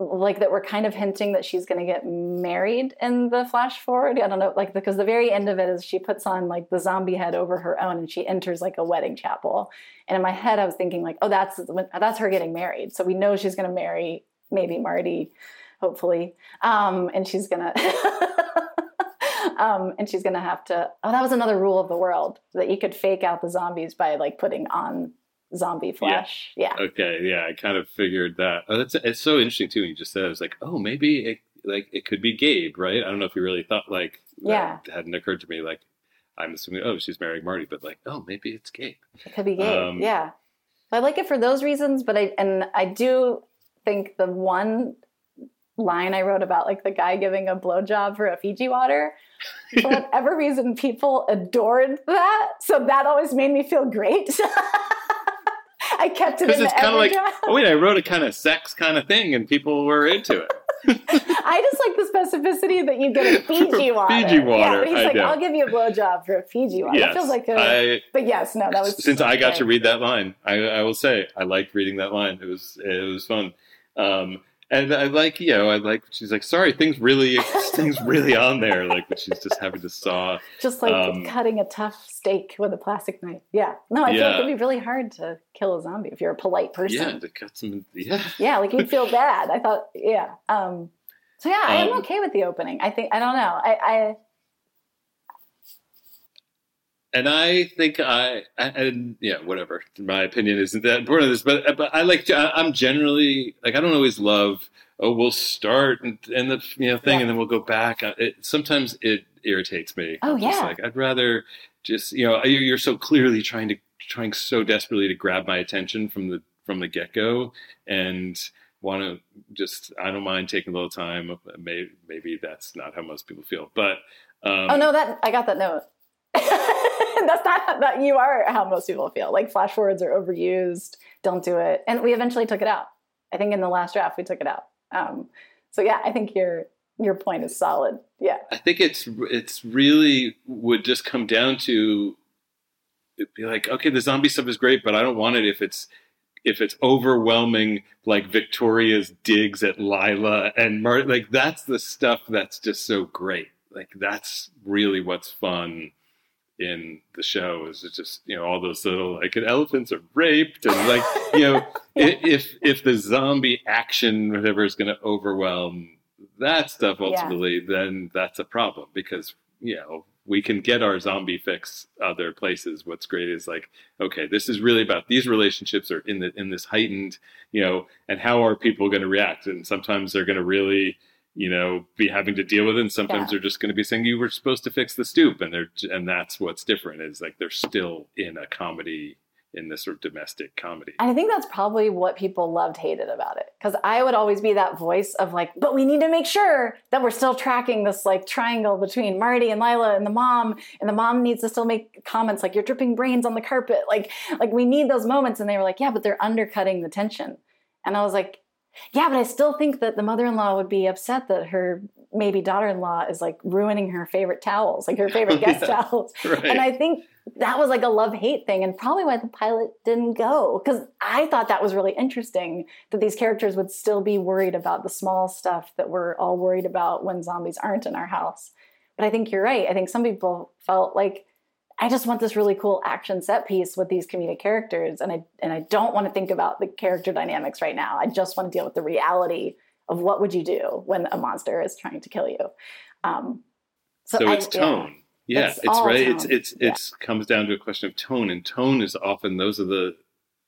like that we're kind of hinting that she's going to get married in the flash forward. I don't know, like because the very end of it is she puts on like the zombie head over her own and she enters like a wedding chapel. And in my head, I was thinking like, oh, that's that's her getting married. So we know she's going to marry maybe Marty, hopefully, um, and she's gonna. Um, and she's gonna have to. Oh, that was another rule of the world that you could fake out the zombies by like putting on zombie flesh. Yeah. yeah. Okay. Yeah, I kind of figured that. Oh, that's it's so interesting too. When You just said it was like, oh, maybe it like it could be Gabe, right? I don't know if you really thought like yeah hadn't occurred to me like I'm assuming oh she's marrying Marty, but like oh maybe it's Gabe. It could be Gabe. Um, yeah. I like it for those reasons, but I and I do think the one line I wrote about like the guy giving a blowjob for a Fiji water. For whatever reason, people adored that. So that always made me feel great. I kept it because it's kind of like, oh wait, I wrote a kind of sex kind of thing, and people were into it. I just like the specificity that you get a Fiji water. Fiji water. Yeah, he's I like, know. I'll give you a blowjob for a Fiji water. Yes, it feels like a. I, but yes, no, that was. Since I got to read that line, I, I, will say I liked reading that line. It was it was fun. Um, and I like, you know, I like. She's like, sorry, things really, things really on there. Like, but she's just having to saw, just like um, cutting a tough steak with a plastic knife. Yeah, no, I yeah. feel like it'd be really hard to kill a zombie if you're a polite person. Yeah, to cut some. Yeah, yeah, like you'd feel bad. I thought, yeah. Um, so yeah, um, I'm okay with the opening. I think I don't know. I, I and I think I, and yeah, whatever. My opinion isn't that important. This, but but I like. I'm generally like I don't always love. Oh, we'll start and, and the you know thing, yeah. and then we'll go back. Uh, it, sometimes it irritates me. Oh I'm yeah. like I'd rather just you know you're so clearly trying to trying so desperately to grab my attention from the from the get go and want to just I don't mind taking a little time. Maybe, maybe that's not how most people feel, but um, oh no, that I got that note. that's not that you are how most people feel. Like flash forwards are overused. Don't do it. And we eventually took it out. I think in the last draft we took it out. Um, so yeah, I think your your point is solid. Yeah. I think it's it's really would just come down to be like, okay, the zombie stuff is great, but I don't want it if it's if it's overwhelming like Victoria's digs at Lila and. Like that's the stuff that's just so great. Like that's really what's fun in the show is it just you know all those little like elephants are raped and like you know if if the zombie action whatever is going to overwhelm that stuff ultimately yeah. then that's a problem because you know we can get our zombie fix other places what's great is like okay this is really about these relationships are in the in this heightened you know and how are people going to react and sometimes they're going to really you know, be having to deal with it. And sometimes yeah. they're just going to be saying you were supposed to fix the stoop, and they're and that's what's different is like they're still in a comedy in this sort of domestic comedy. And I think that's probably what people loved hated about it because I would always be that voice of like, but we need to make sure that we're still tracking this like triangle between Marty and Lila and the mom, and the mom needs to still make comments like you're dripping brains on the carpet, like like we need those moments. And they were like, yeah, but they're undercutting the tension. And I was like, yeah, but I still think that the mother-in-law would be upset that her maybe daughter-in-law is like ruining her favorite towels, like her favorite guest yeah, towels. Right. And I think that was like a love hate thing, and probably why the pilot didn't go. Because I thought that was really interesting that these characters would still be worried about the small stuff that we're all worried about when zombies aren't in our house. But I think you're right. I think some people felt like I just want this really cool action set piece with these comedic characters, and I and I don't want to think about the character dynamics right now. I just want to deal with the reality of what would you do when a monster is trying to kill you. Um, so, so it's I, tone. Yeah, yeah it's, it's right. Tone. It's it's yeah. it's comes down to a question of tone, and tone is often those are the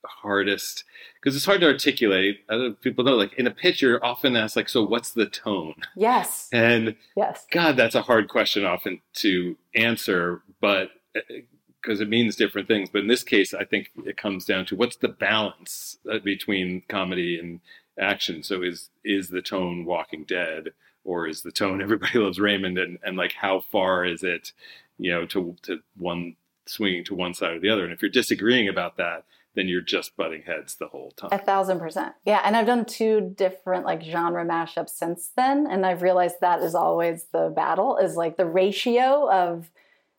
hardest because it's hard to articulate. People know, like in a pitch, you're often asked, like, "So what's the tone?" Yes. And yes, God, that's a hard question often to answer, but because it means different things. But in this case, I think it comes down to what's the balance uh, between comedy and action. So is is the tone Walking Dead, or is the tone Everybody Loves Raymond, and and like how far is it, you know, to to one swinging to one side or the other? And if you're disagreeing about that, then you're just butting heads the whole time. A thousand percent. Yeah. And I've done two different like genre mashups since then. And I've realized that is always the battle is like the ratio of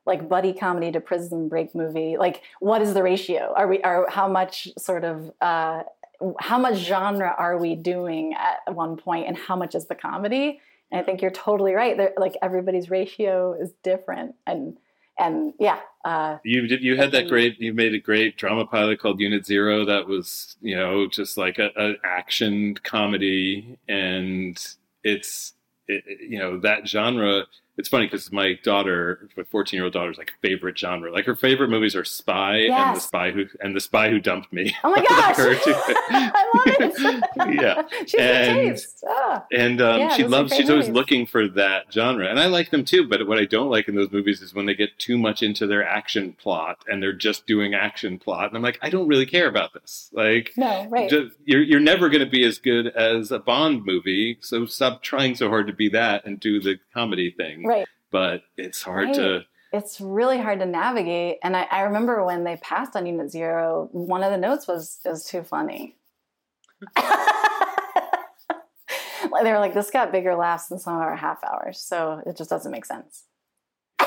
like buddy comedy to prison break movie like what is the ratio? Are we are how much sort of uh how much genre are we doing at one point and how much is the comedy? And i think you're totally right. They're, like everybody's ratio is different and and yeah uh, you did you had that great you made a great drama pilot called unit zero that was you know just like a, a action comedy. And it's it, you know that genre it's funny because my daughter, my 14 year old daughter's like favorite genre. Like her favorite movies are Spy yes. and the Spy who and the Spy who dumped me. Oh my gosh, I love it. yeah, she's and ah. and um, yeah, she loves. She's movies. always looking for that genre, and I like them too. But what I don't like in those movies is when they get too much into their action plot and they're just doing action plot, and I'm like, I don't really care about this. Like, no, right? Just, you're you're never going to be as good as a Bond movie, so stop trying so hard to be that and do the comedy thing. Right. But it's hard right. to. It's really hard to navigate. And I, I remember when they passed on Unit Zero, one of the notes was, "It was too funny." they were like, "This got bigger laughs than some of our half hours, so it just doesn't make sense."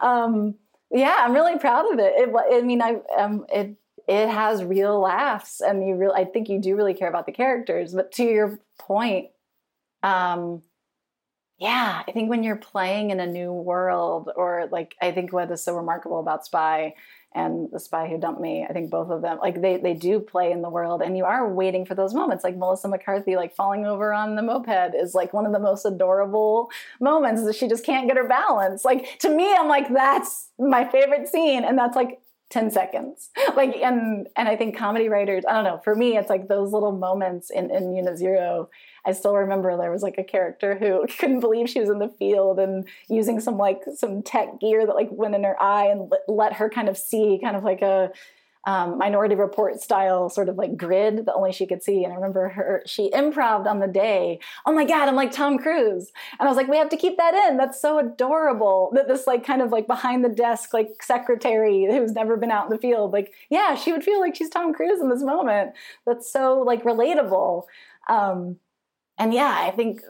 um, yeah, I'm really proud of it. it I mean, I um, it it has real laughs, and you really, I think you do really care about the characters. But to your point, um, yeah, I think when you're playing in a new world, or like I think what is so remarkable about Spy and The Spy Who Dumped Me, I think both of them, like they they do play in the world, and you are waiting for those moments. Like Melissa McCarthy, like falling over on the moped, is like one of the most adorable moments that she just can't get her balance. Like to me, I'm like that's my favorite scene, and that's like 10 seconds. Like and and i think comedy writers i don't know for me it's like those little moments in in unit zero I still remember there was like a character who couldn't believe she was in the field and using some like some tech gear that like went in her eye and let her kind of see kind of like a um, minority report style sort of like grid that only she could see. And I remember her, she improved on the day. Oh my God, I'm like Tom Cruise. And I was like, we have to keep that in. That's so adorable. That this like kind of like behind the desk, like secretary who's never been out in the field, like, yeah, she would feel like she's Tom Cruise in this moment. That's so like relatable. Um, and yeah, I think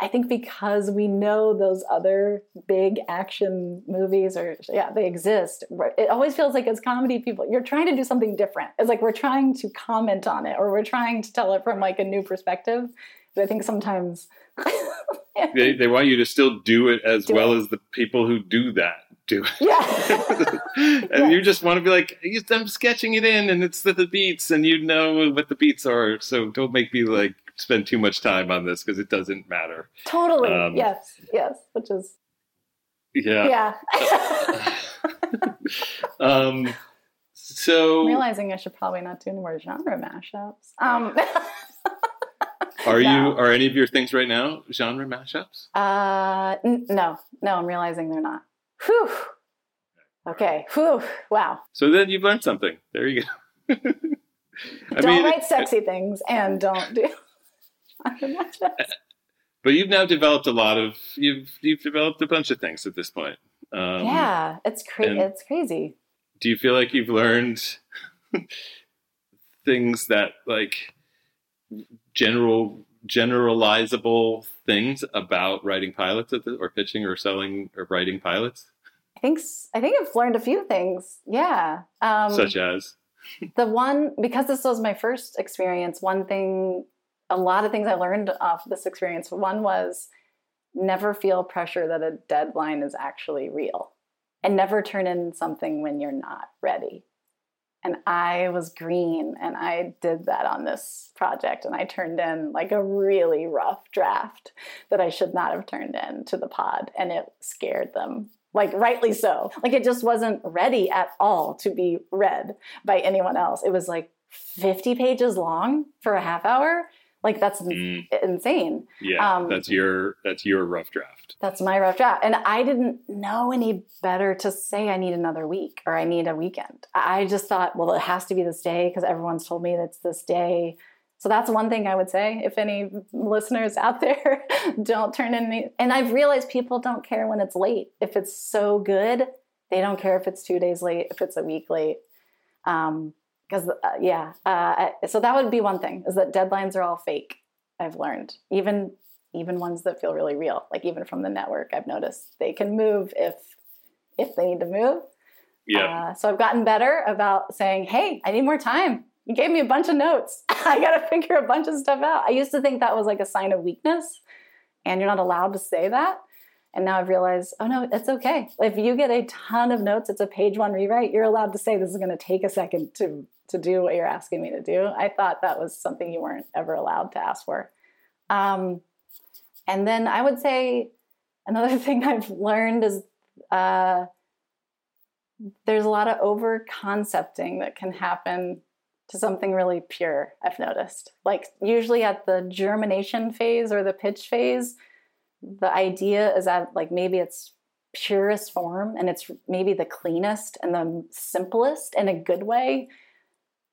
I think because we know those other big action movies or yeah, they exist. It always feels like as comedy people, you're trying to do something different. It's like we're trying to comment on it or we're trying to tell it from like a new perspective. But I think sometimes they, they want you to still do it as do well it. as the people who do that do it. Yeah. and yeah. you just want to be like, I'm sketching it in and it's the, the beats and you know what the beats are. So don't make me like spend too much time on this because it doesn't matter. Totally. Um, yes. Yes. Which is. Yeah. Yeah. um, so I'm realizing I should probably not do any more genre mashups. Um, are no. you? Are any of your things right now genre mashups? Uh, n- no, no. I'm realizing they're not. Whew. Okay. Whew. Wow. So then you've learned something. There you go. don't mean, write sexy it, things and don't do. but you've now developed a lot of you've you've developed a bunch of things at this point. Um, yeah, it's crazy. It's crazy. Do you feel like you've learned things that like general generalizable things about writing pilots the, or pitching or selling or writing pilots? I think I think I've learned a few things. Yeah. Um, Such as the one because this was my first experience. One thing, a lot of things I learned off this experience. One was never feel pressure that a deadline is actually real, and never turn in something when you're not ready. And I was green and I did that on this project. And I turned in like a really rough draft that I should not have turned in to the pod. And it scared them, like rightly so. Like it just wasn't ready at all to be read by anyone else. It was like 50 pages long for a half hour. Like that's mm. insane. Yeah, um, that's your that's your rough draft. That's my rough draft, and I didn't know any better to say I need another week or I need a weekend. I just thought, well, it has to be this day because everyone's told me it's this day. So that's one thing I would say. If any listeners out there don't turn in, any, and I've realized people don't care when it's late. If it's so good, they don't care if it's two days late, if it's a week late. Um, because uh, yeah uh, so that would be one thing is that deadlines are all fake i've learned. Even even ones that feel really real like even from the network i've noticed they can move if if they need to move. Yeah. Uh, so i've gotten better about saying hey i need more time. You gave me a bunch of notes. I gotta figure a bunch of stuff out. I used to think that was like a sign of weakness and you're not allowed to say that and now I've realized, oh no, it's okay. If you get a ton of notes, it's a page one rewrite, you're allowed to say this is going to take a second to to do what you're asking me to do. I thought that was something you weren't ever allowed to ask for. Um, and then I would say another thing I've learned is uh, there's a lot of over concepting that can happen to something really pure, I've noticed. Like, usually at the germination phase or the pitch phase, the idea is that, like, maybe it's purest form and it's maybe the cleanest and the simplest in a good way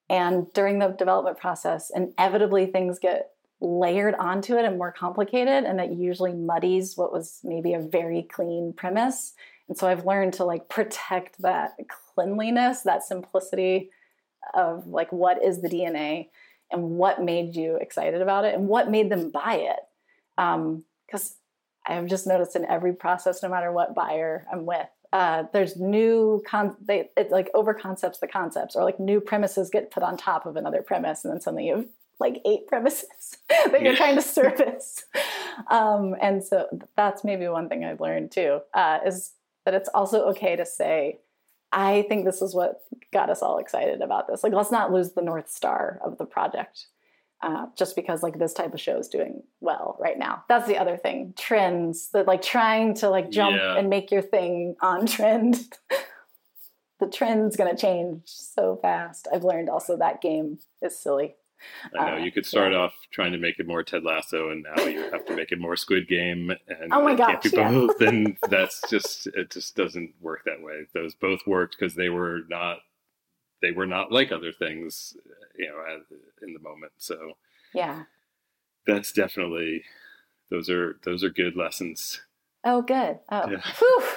and during the development process, inevitably things get layered onto it and more complicated. And that usually muddies what was maybe a very clean premise. And so I've learned to like protect that cleanliness, that simplicity of like what is the DNA and what made you excited about it and what made them buy it. Because um, I've just noticed in every process, no matter what buyer I'm with, uh, there's new con they it's like over concepts the concepts or like new premises get put on top of another premise and then suddenly you have like eight premises that you're trying to service. Um, and so that's maybe one thing i've learned too uh, is that it's also okay to say i think this is what got us all excited about this. Like let's not lose the north star of the project uh, just because like this type of show is doing well right now. That's the other thing. Trends that like trying to like jump yeah. and make your thing on trend. the trend's gonna change so fast. I've learned also that game is silly. I know uh, you could start yeah. off trying to make it more Ted Lasso, and now you have to make it more Squid Game, and oh my gosh, can't be both. And that's just it. Just doesn't work that way. Those both worked because they were not they were not like other things, you know, in the moment. So yeah, that's definitely those are those are good lessons. Oh, good. Oh, yeah.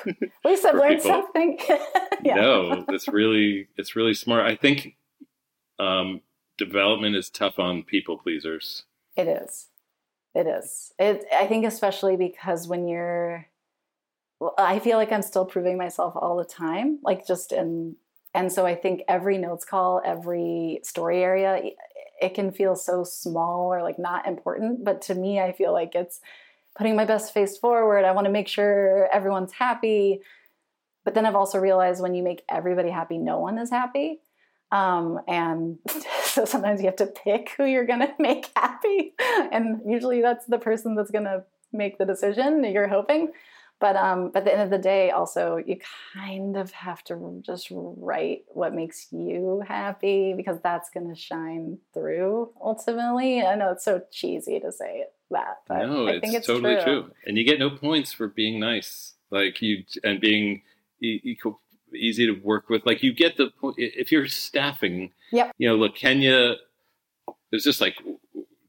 at least I've learned people. something. yeah. No, it's really it's really smart. I think um, development is tough on people pleasers. It is. It is. It. I think especially because when you're well, I feel like I'm still proving myself all the time, like just in and so I think every notes call, every story area, it can feel so small or like not important. But to me, I feel like it's putting my best face forward. I want to make sure everyone's happy. But then I've also realized when you make everybody happy, no one is happy. Um, and so sometimes you have to pick who you're going to make happy. And usually that's the person that's going to make the decision you're hoping. But um, but at the end of the day, also you kind of have to just write what makes you happy because that's going to shine through ultimately. I know it's so cheesy to say that, but no, I think it's totally true. true. And you get no points for being nice, like you and being equal, easy to work with. Like you get the point if you're staffing. Yep. You know, look, Kenya. It's just like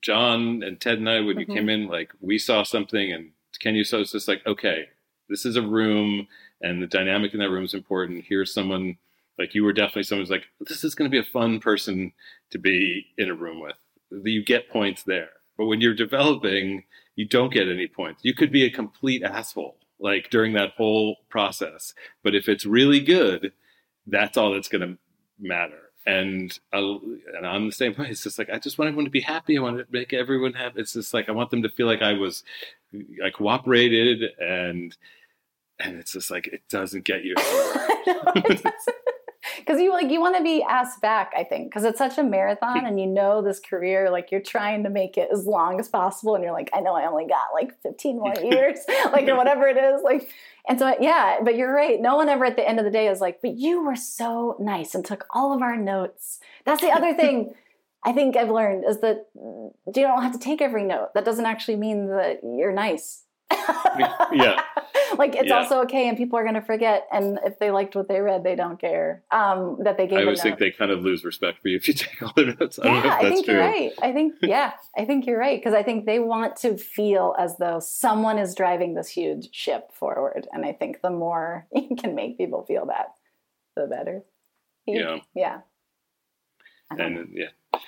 John and Ted and I when mm-hmm. you came in. Like we saw something and Kenya saw it's just like okay this is a room and the dynamic in that room is important. Here's someone like you were definitely someone who's like, this is going to be a fun person to be in a room with. You get points there. But when you're developing, you don't get any points. You could be a complete asshole. like during that whole process. But if it's really good, that's all that's going to matter. And I, and I'm the same way. It's just like I just want everyone to be happy. I want to make everyone happy. It's just like I want them to feel like I was, I cooperated, and and it's just like it doesn't get you. because you like you want to be asked back i think because it's such a marathon and you know this career like you're trying to make it as long as possible and you're like i know i only got like 15 more years like or whatever it is like and so yeah but you're right no one ever at the end of the day is like but you were so nice and took all of our notes. That's the other thing i think i've learned is that you don't have to take every note. That doesn't actually mean that you're nice. Yeah like it's Yeah. also okay and people are going to forget and if they liked what they read they don't care um that they gave I always think they kind of lose respect for you if you take all their notes. I yeah i think true. you're right i think yeah i think you're right because i think they want to feel as though someone is driving this huge ship forward and i think the more you can make people feel that the better Yeah. yeah know. and yeah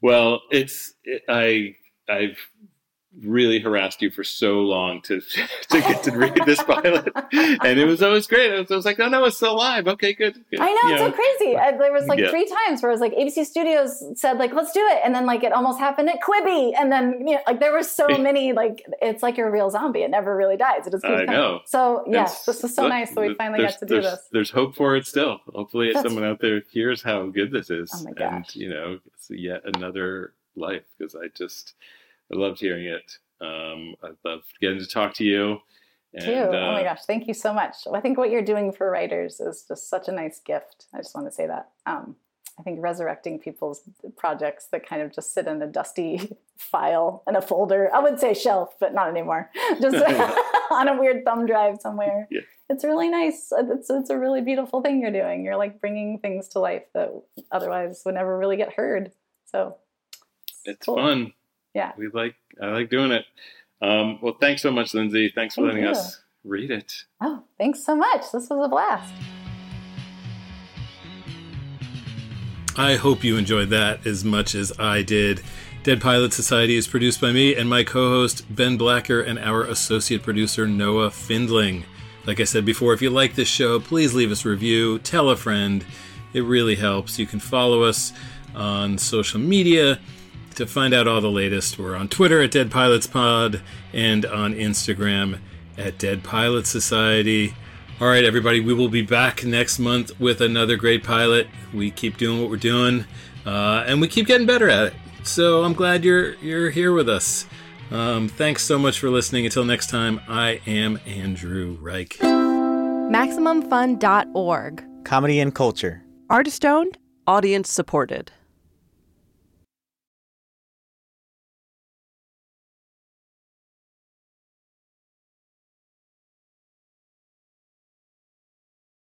well it's it, i i've really harassed you for so long to to get to read this pilot and it was always great I was, I was like oh no it's still live okay good, good. I know, You it's so crazy. I, there was like Yeah. three times where it was like ABC Studios said like let's do it, and then like it almost happened at Quibi, and then you know, like there were so many like it's like you're a real zombie. It never really dies. It just keeps I coming. know. So yes, It's- this was so look, nice that we finally got to do this. there's hope for it still hopefully That's- someone out there hears how good this is Oh my and you know it's yet another life because i just i loved hearing it um i loved getting to talk to you and, Too. oh my uh, gosh, thank you so much. I think what you're doing for writers is just such a nice gift. I just want to say that. Um, I think resurrecting people's projects that kind of just sit in a dusty file in a folder. I would say shelf, but not anymore. Just on a weird thumb drive somewhere. Yeah. It's really nice. It's it's a really beautiful thing you're doing. You're like bringing things to life that otherwise would never really get heard. So it's cool. fun Yeah. we like i like doing it um well thanks so much Lindsey thanks for Thank letting you. us read it Oh, thanks so much. This was a blast. I hope you enjoyed that as much as I did. Dead Pilots Society is produced by me and my co host Ben Blacker and our associate producer Noah Findling. Like I said before, if you like this show, please leave us a review, tell a friend. It really helps. You can follow us on social media to find out all the latest. We're on Twitter at Dead Pilots Pod and on Instagram at Dead Pilots Society. All right, everybody, we will be back next month with another great pilot. We keep doing what we're doing, uh, and we keep getting better at it. So I'm glad you're you're here with us. Um, thanks so much for listening. Until next time, I am Andrew Reich. MaximumFun.org. Comedy and culture. Artist owned, audience supported.